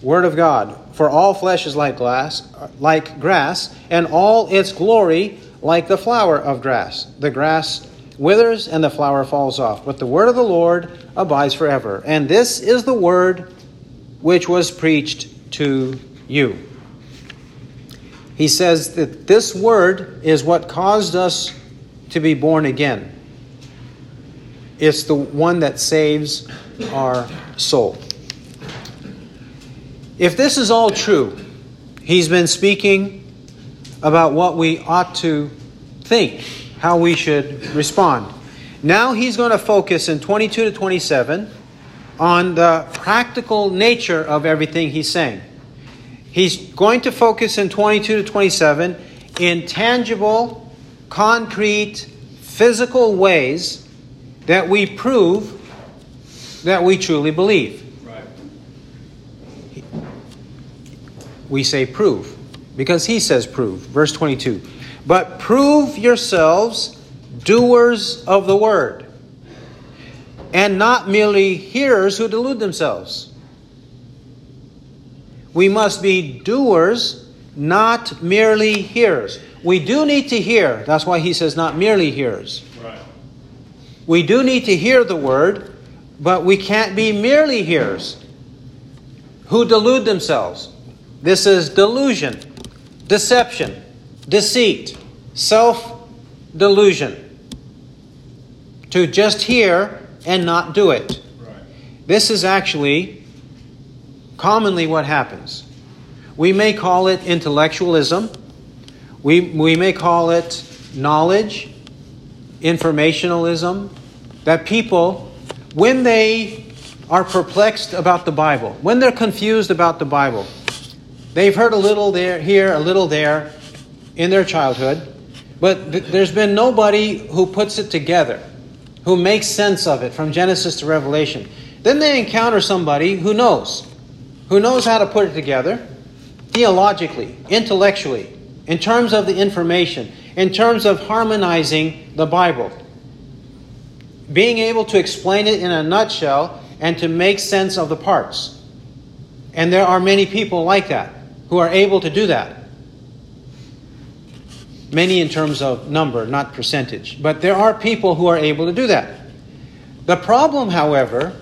Word of God. For all flesh is like glass, like grass, and all its glory like the flower of grass. The grass withers and the flower falls off, but the word of the Lord abides forever. And this is the word which was preached to you. He says that this word is what caused us to be born again. It's the one that saves our soul. If this is all true, he's been speaking about what we ought to think, how we should respond. Now he's going to focus in 22 to 27 on the practical nature of everything he's saying. He's going to focus in 22 to 27 in tangible, concrete, physical ways that we prove that we truly believe. Right. We say prove because he says prove. Verse 22. But prove yourselves doers of the word, and not merely hearers who delude themselves. We must be doers, not merely hearers. We do need to hear. That's why he says not merely hearers. Right. We do need to hear the word, but we can't be merely hearers who delude themselves. This is delusion, deception, deceit, self delusion. To just hear and not do it. Right. This is actually commonly what happens. We may call it intellectualism, we, we may call it knowledge, informationalism, that people, when they are perplexed about the Bible, when they're confused about the Bible, they've heard a little there, here, a little there in their childhood, but th- there's been nobody who puts it together, who makes sense of it from Genesis to Revelation. Then they encounter somebody who knows, who knows how to put it together theologically, intellectually, in terms of the information, in terms of harmonizing the Bible, being able to explain it in a nutshell and to make sense of the parts. And there are many people like that who are able to do that. Many in terms of number, not percentage. But there are people who are able to do that. The problem, however,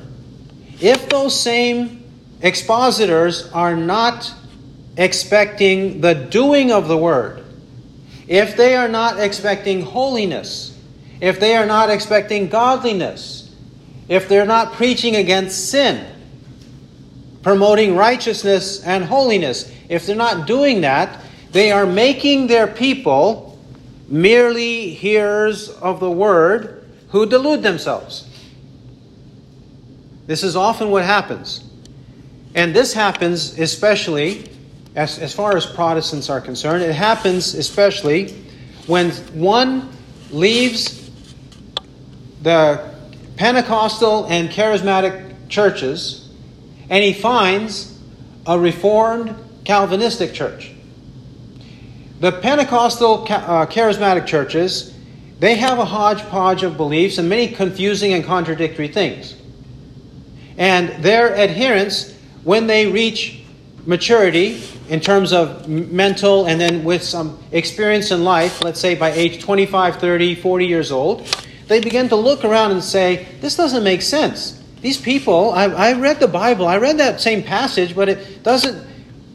if those same expositors are not expecting the doing of the word, if they are not expecting holiness, if they are not expecting godliness, if they're not preaching against sin, promoting righteousness and holiness, if they're not doing that, they are making their people merely hearers of the word who delude themselves. This is often what happens. And this happens especially, as, as far as Protestants are concerned, it happens especially when one leaves the Pentecostal and charismatic churches and he finds a Reformed Calvinistic church. The Pentecostal uh, charismatic churches, they have a hodgepodge of beliefs and many confusing and contradictory things. And their adherents, when they reach maturity in terms of mental and then with some experience in life, let's say by age 25, 30, 40 years old, they begin to look around and say, This doesn't make sense. These people, I, I read the Bible, I read that same passage, but it doesn't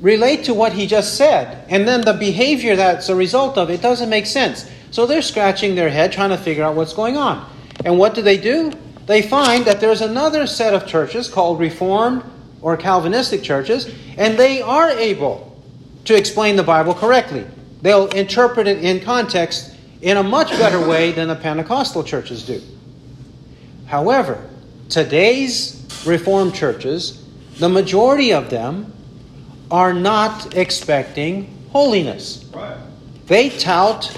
relate to what he just said. And then the behavior that's a result of it doesn't make sense. So they're scratching their head trying to figure out what's going on. And what do they do? They find that there's another set of churches called Reformed or Calvinistic churches, and they are able to explain the Bible correctly. They'll interpret it in context in a much better way than the Pentecostal churches do. However, today's Reformed churches, the majority of them are not expecting holiness. Right. They tout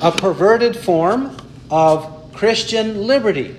a perverted form of Christian liberty.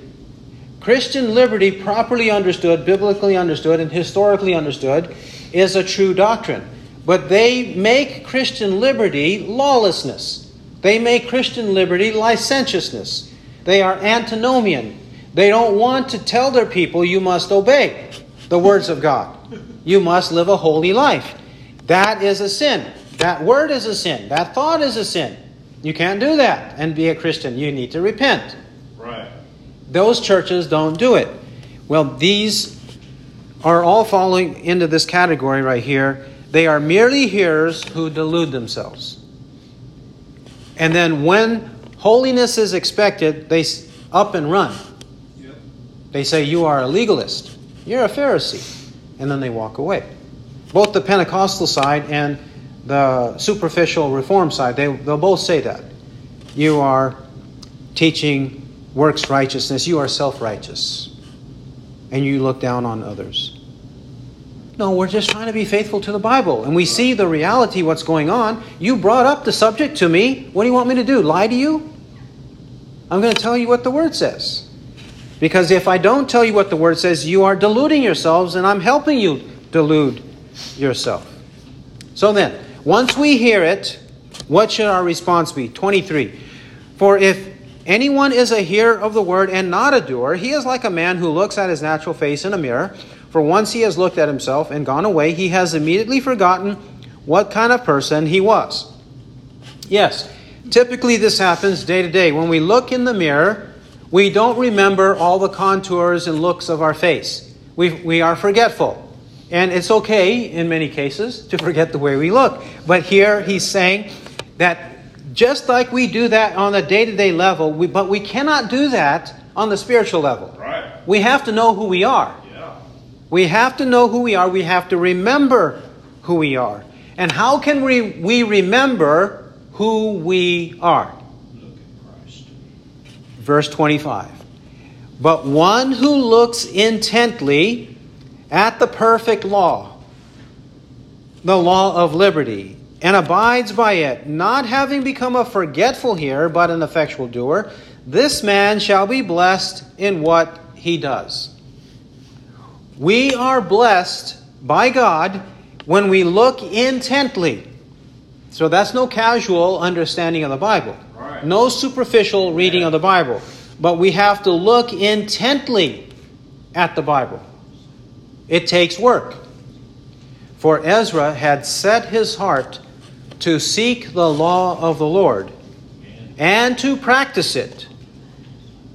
Christian liberty, properly understood, biblically understood, and historically understood, is a true doctrine. But they make Christian liberty lawlessness. They make Christian liberty licentiousness. They are antinomian. They don't want to tell their people, you must obey the words of God. You must live a holy life. That is a sin. That word is a sin. That thought is a sin. You can't do that and be a Christian. You need to repent. Those churches don't do it. Well, these are all falling into this category right here. They are merely hearers who delude themselves. And then when holiness is expected, they up and run. Yep. They say, You are a legalist. You're a Pharisee. And then they walk away. Both the Pentecostal side and the superficial reform side, they, they'll both say that. you are teaching works righteousness, you are self righteous. And you look down on others. No, we're just trying to be faithful to the Bible. And we see the reality, what's going on. You brought up the subject to me. What do you want me to do? Lie to you? I'm going to tell you what the Word says. Because if I don't tell you what the Word says, you are deluding yourselves, and I'm helping you delude yourself. So then, once we hear it, what should our response be? 23. For if anyone is a hearer of the word and not a doer, he is like a man who looks at his natural face in a mirror. For once he has looked at himself and gone away, he has immediately forgotten what kind of person he was. Yes, typically this happens day to day. When we look in the mirror, we don't remember all the contours and looks of our face. We, we are forgetful. And it's okay in many cases to forget the way we look. But here he's saying that just like we do that on a day to day level, we, but we cannot do that on the spiritual level. Right. We have to know who we are. Yeah. We have to know who we are. We have to remember who we are. And how can we, we remember who we are? Look at Christ. Verse 25. But one who looks intently at the perfect law, the law of liberty, and abides by it, not having become a forgetful hearer, but an effectual doer, this man shall be blessed in what he does. We are blessed by God when we look intently. So that's no casual understanding of the Bible, Right. no superficial reading of the Bible, but we have to look intently at the Bible. It takes work. For Ezra had set his heart to seek the law of the Lord and to practice it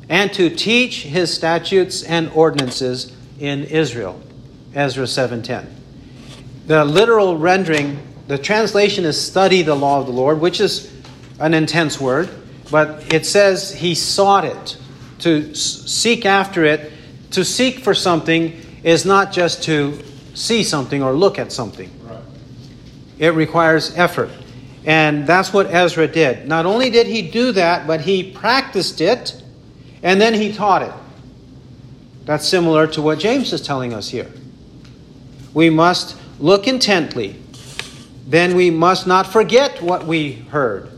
and to teach his statutes and ordinances in Israel. Ezra 7:10. The literal rendering, the translation is study the law of the Lord, which is an intense word, but it says he sought it, to seek after it, to seek for something is not just to see something or look at something. Right. It requires effort. And that's what Ezra did. Not only did he do that, but he practiced it and then he taught it. That's similar to what James is telling us here. We must look intently. Then we must not forget what we heard.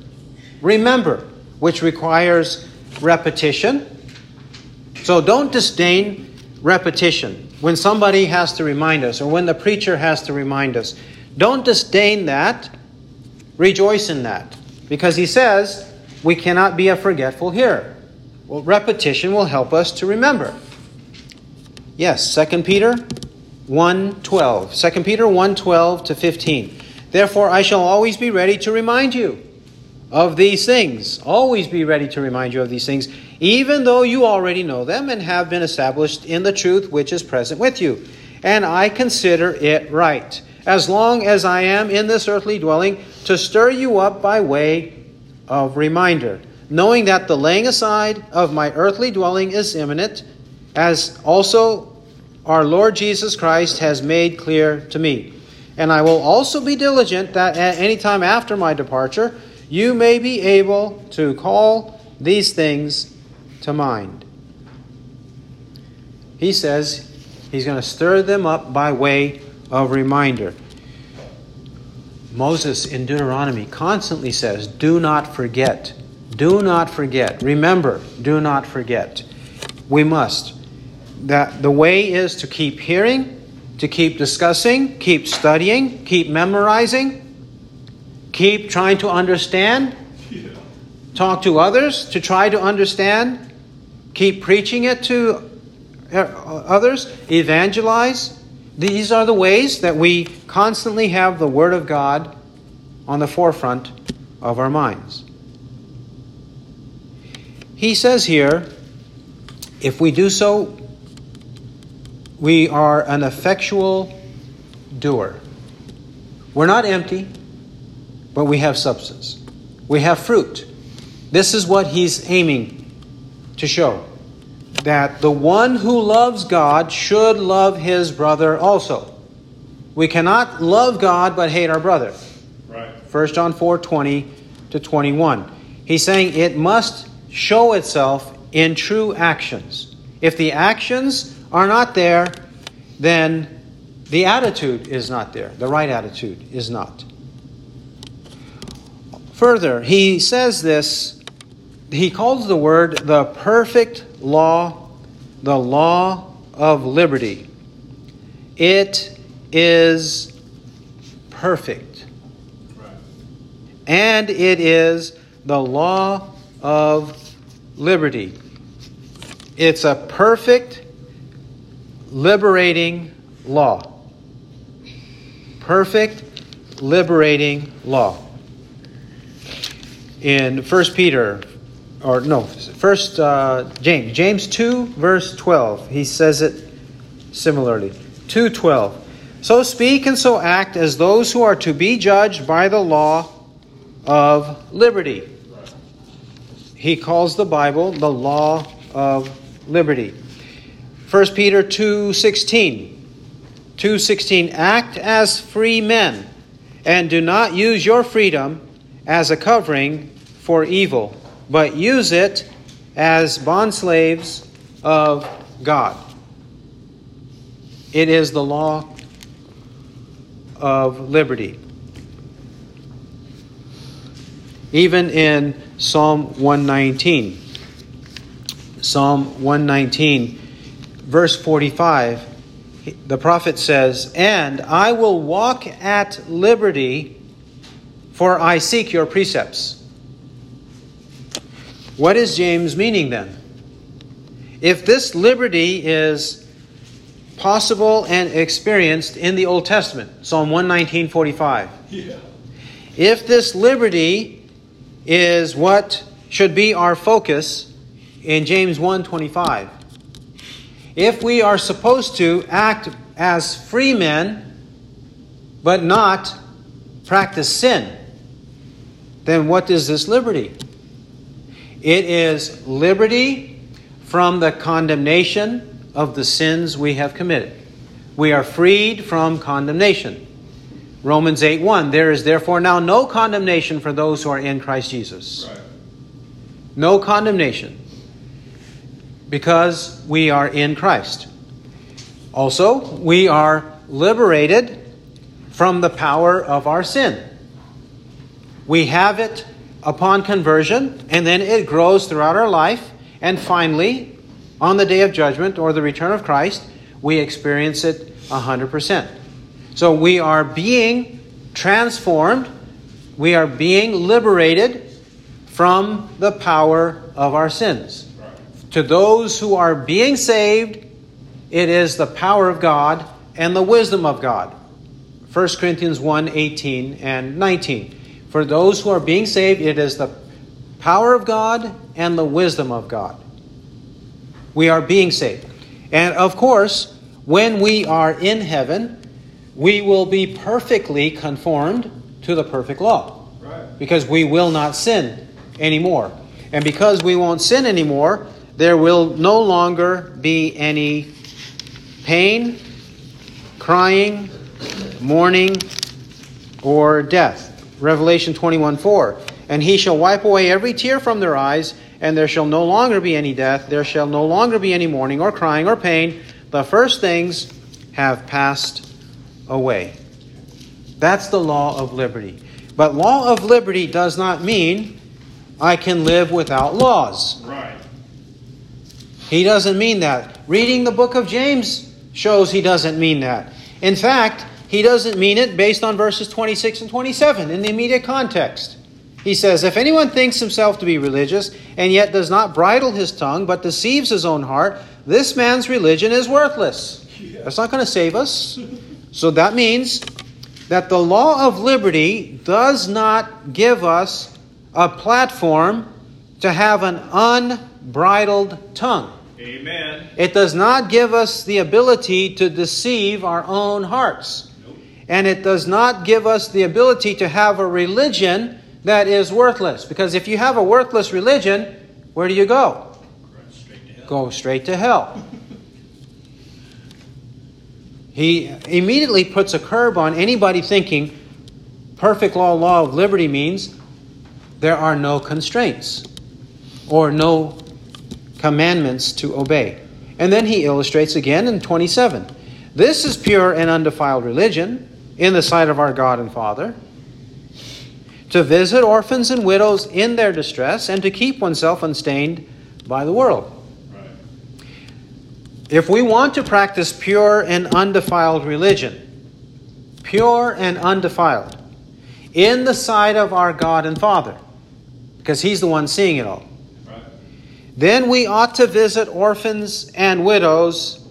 Remember, which requires repetition. So don't disdain repetition when somebody has to remind us or when the preacher has to remind us. Don't disdain that. Rejoice in that. Because he says we cannot be a forgetful hearer. Well, repetition will help us to remember. Yes, 2 Peter 1:12. 2 Peter 1:12 to 15. Therefore I shall always be ready to remind you of these things. Always be ready to remind you of these things, even though you already know them and have been established in the truth which is present with you. And I consider it right, as long as I am in this earthly dwelling, to stir you up by way of reminder, knowing that the laying aside of my earthly dwelling is imminent, as also our Lord Jesus Christ has made clear to me. And I will also be diligent that at any time after my departure, you may be able to call these things to mind. He says he's going to stir them up by way of reminder. Moses in Deuteronomy constantly says, Do not forget. Do not forget. Remember, do not forget. We must. That the way is to keep hearing, to keep discussing, keep studying, keep memorizing, keep trying to understand, Yeah. talk to others to try to understand, keep preaching it to uh, others, evangelize. These are the ways that we constantly have the Word of God on the forefront of our minds. He says here, if we do so, we are an effectual doer. We're not empty, but we have substance. We have fruit. This is what he's aiming to show that the one who loves God should love his brother also. We cannot love God but hate our brother. Right. 1 John 4 20 to 21. He's saying it must show itself in true actions. If the actions are not there, then the attitude is not there. The right attitude is not. Further, he says this, he calls the word the perfect law, the law of liberty. It is perfect. And it is the law of liberty. It's a perfect, liberating law. Perfect, liberating law. In 1 Peter, or no, First uh, James, James 2, verse 12, he says it similarly. 2:12. So speak and so act as those who are to be judged by the law of liberty. He calls the Bible the law of liberty. 1 Peter 2:16. 2:16 Act as free men and do not use your freedom as a covering for evil, but use it as bondslaves of God. It is the law of liberty. Even in Psalm 119, Psalm 119, verse 45, the prophet says, And I will walk at liberty, for I seek your precepts. What is James meaning then? If this liberty is possible and experienced in the Old Testament, Psalm 119:45. Yeah. If this liberty is what should be our focus in James 1:25, if we are supposed to act as free men but not practice sin, then what is this liberty? It is liberty from the condemnation of the sins we have committed. We are freed from condemnation. Romans 8 1 There is therefore now no condemnation for those who are in Christ Jesus. Right. No condemnation because we are in Christ. Also, we are liberated from the power of our sin. We have it upon conversion, and then it grows throughout our life. And finally, on the day of judgment or the return of Christ, we experience it 100%. So we are being transformed, we are being liberated from the power of our sins. To those who are being saved, it is the power of God and the wisdom of God. 1 Corinthians 1 18 and 19. For those who are being saved, it is the power of God and the wisdom of God. We are being saved. And of course, when we are in heaven, we will be perfectly conformed to the perfect law. Right. Because we will not sin anymore. And because we won't sin anymore, there will no longer be any pain, crying, mourning, or death. Revelation 21 4. And he shall wipe away every tear from their eyes, and there shall no longer be any death, there shall no longer be any mourning, or crying, or pain. The first things have passed away. That's the law of liberty. But law of liberty does not mean I can live without laws. Right. He doesn't mean that. Reading the book of James shows he doesn't mean that. In fact, he doesn't mean it based on verses 26 and 27 in the immediate context. He says, If anyone thinks himself to be religious and yet does not bridle his tongue but deceives his own heart, this man's religion is worthless. That's not going to save us. So that means that the law of liberty does not give us a platform to have an unbridled tongue. Amen. It does not give us the ability to deceive our own hearts and it does not give us the ability to have a religion that is worthless. Because if you have a worthless religion, where do you go? Go straight to hell. he immediately puts a curb on anybody thinking perfect law, law of liberty means there are no constraints or no commandments to obey. And then he illustrates again in 27. This is pure and undefiled religion in the sight of our God and Father to visit orphans and widows in their distress and to keep oneself unstained by the world. If we want to practice pure and undefiled religion, pure and undefiled, in the sight of our God and Father, because He's the one seeing it all, then we ought to visit orphans and widows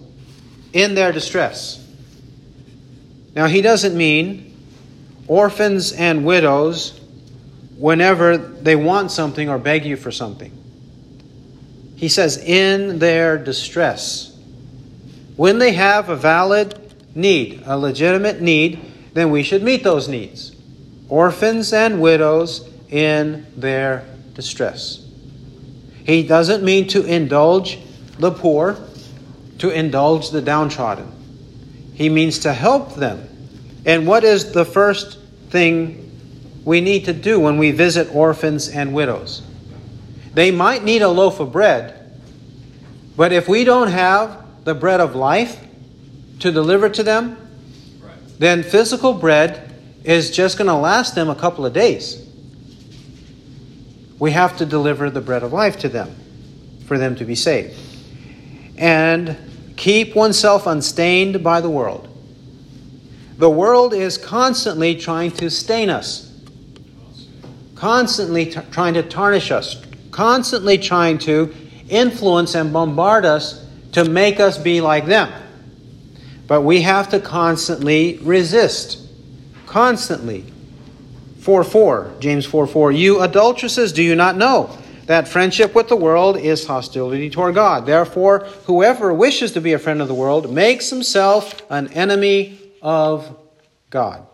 in their distress. Now, He doesn't mean orphans and widows whenever they want something or beg you for something. He says, in their distress. When they have a valid need, a legitimate need, then we should meet those needs. Orphans and widows in their distress. He doesn't mean to indulge the poor, to indulge the downtrodden. He means to help them. And what is the first thing we need to do when we visit orphans and widows? They might need a loaf of bread, but if we don't have the bread of life to deliver to them, then physical bread is just going to last them a couple of days. We have to deliver the bread of life to them for them to be saved. And keep oneself unstained by the world. The world is constantly trying to stain us, constantly t- trying to tarnish us, constantly trying to influence and bombard us to make us be like them. But we have to constantly resist. Constantly. 4 4, James 4 4. You adulteresses, do you not know that friendship with the world is hostility toward God? Therefore, whoever wishes to be a friend of the world makes himself an enemy of God.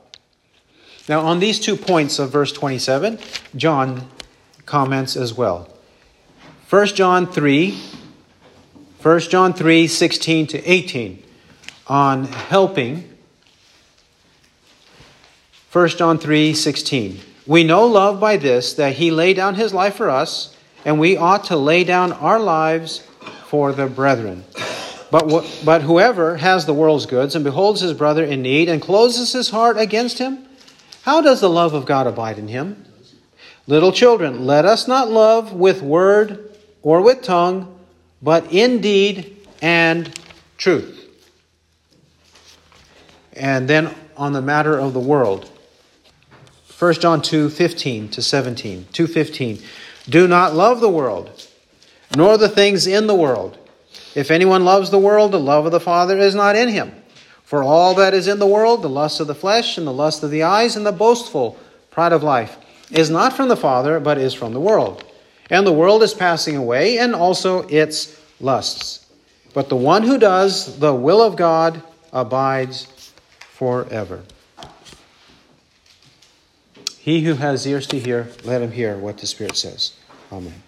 Now, on these two points of verse 27, John comments as well. 1 John 3 1 John 3 16 to 18 on helping. 1 John 3 16. We know love by this, that he laid down his life for us, and we ought to lay down our lives for the brethren. But, wh- but whoever has the world's goods and beholds his brother in need and closes his heart against him, how does the love of God abide in him? Little children, let us not love with word or with tongue but in deed and truth. And then on the matter of the world, 1 John 2 15 to 17. 2:15. Do not love the world, nor the things in the world. If anyone loves the world, the love of the Father is not in him. For all that is in the world, the lust of the flesh, and the lust of the eyes, and the boastful pride of life, is not from the Father, but is from the world. And the world is passing away, and also its lusts. But the one who does the will of God abides forever. He who has ears to hear, let him hear what the Spirit says. Amen.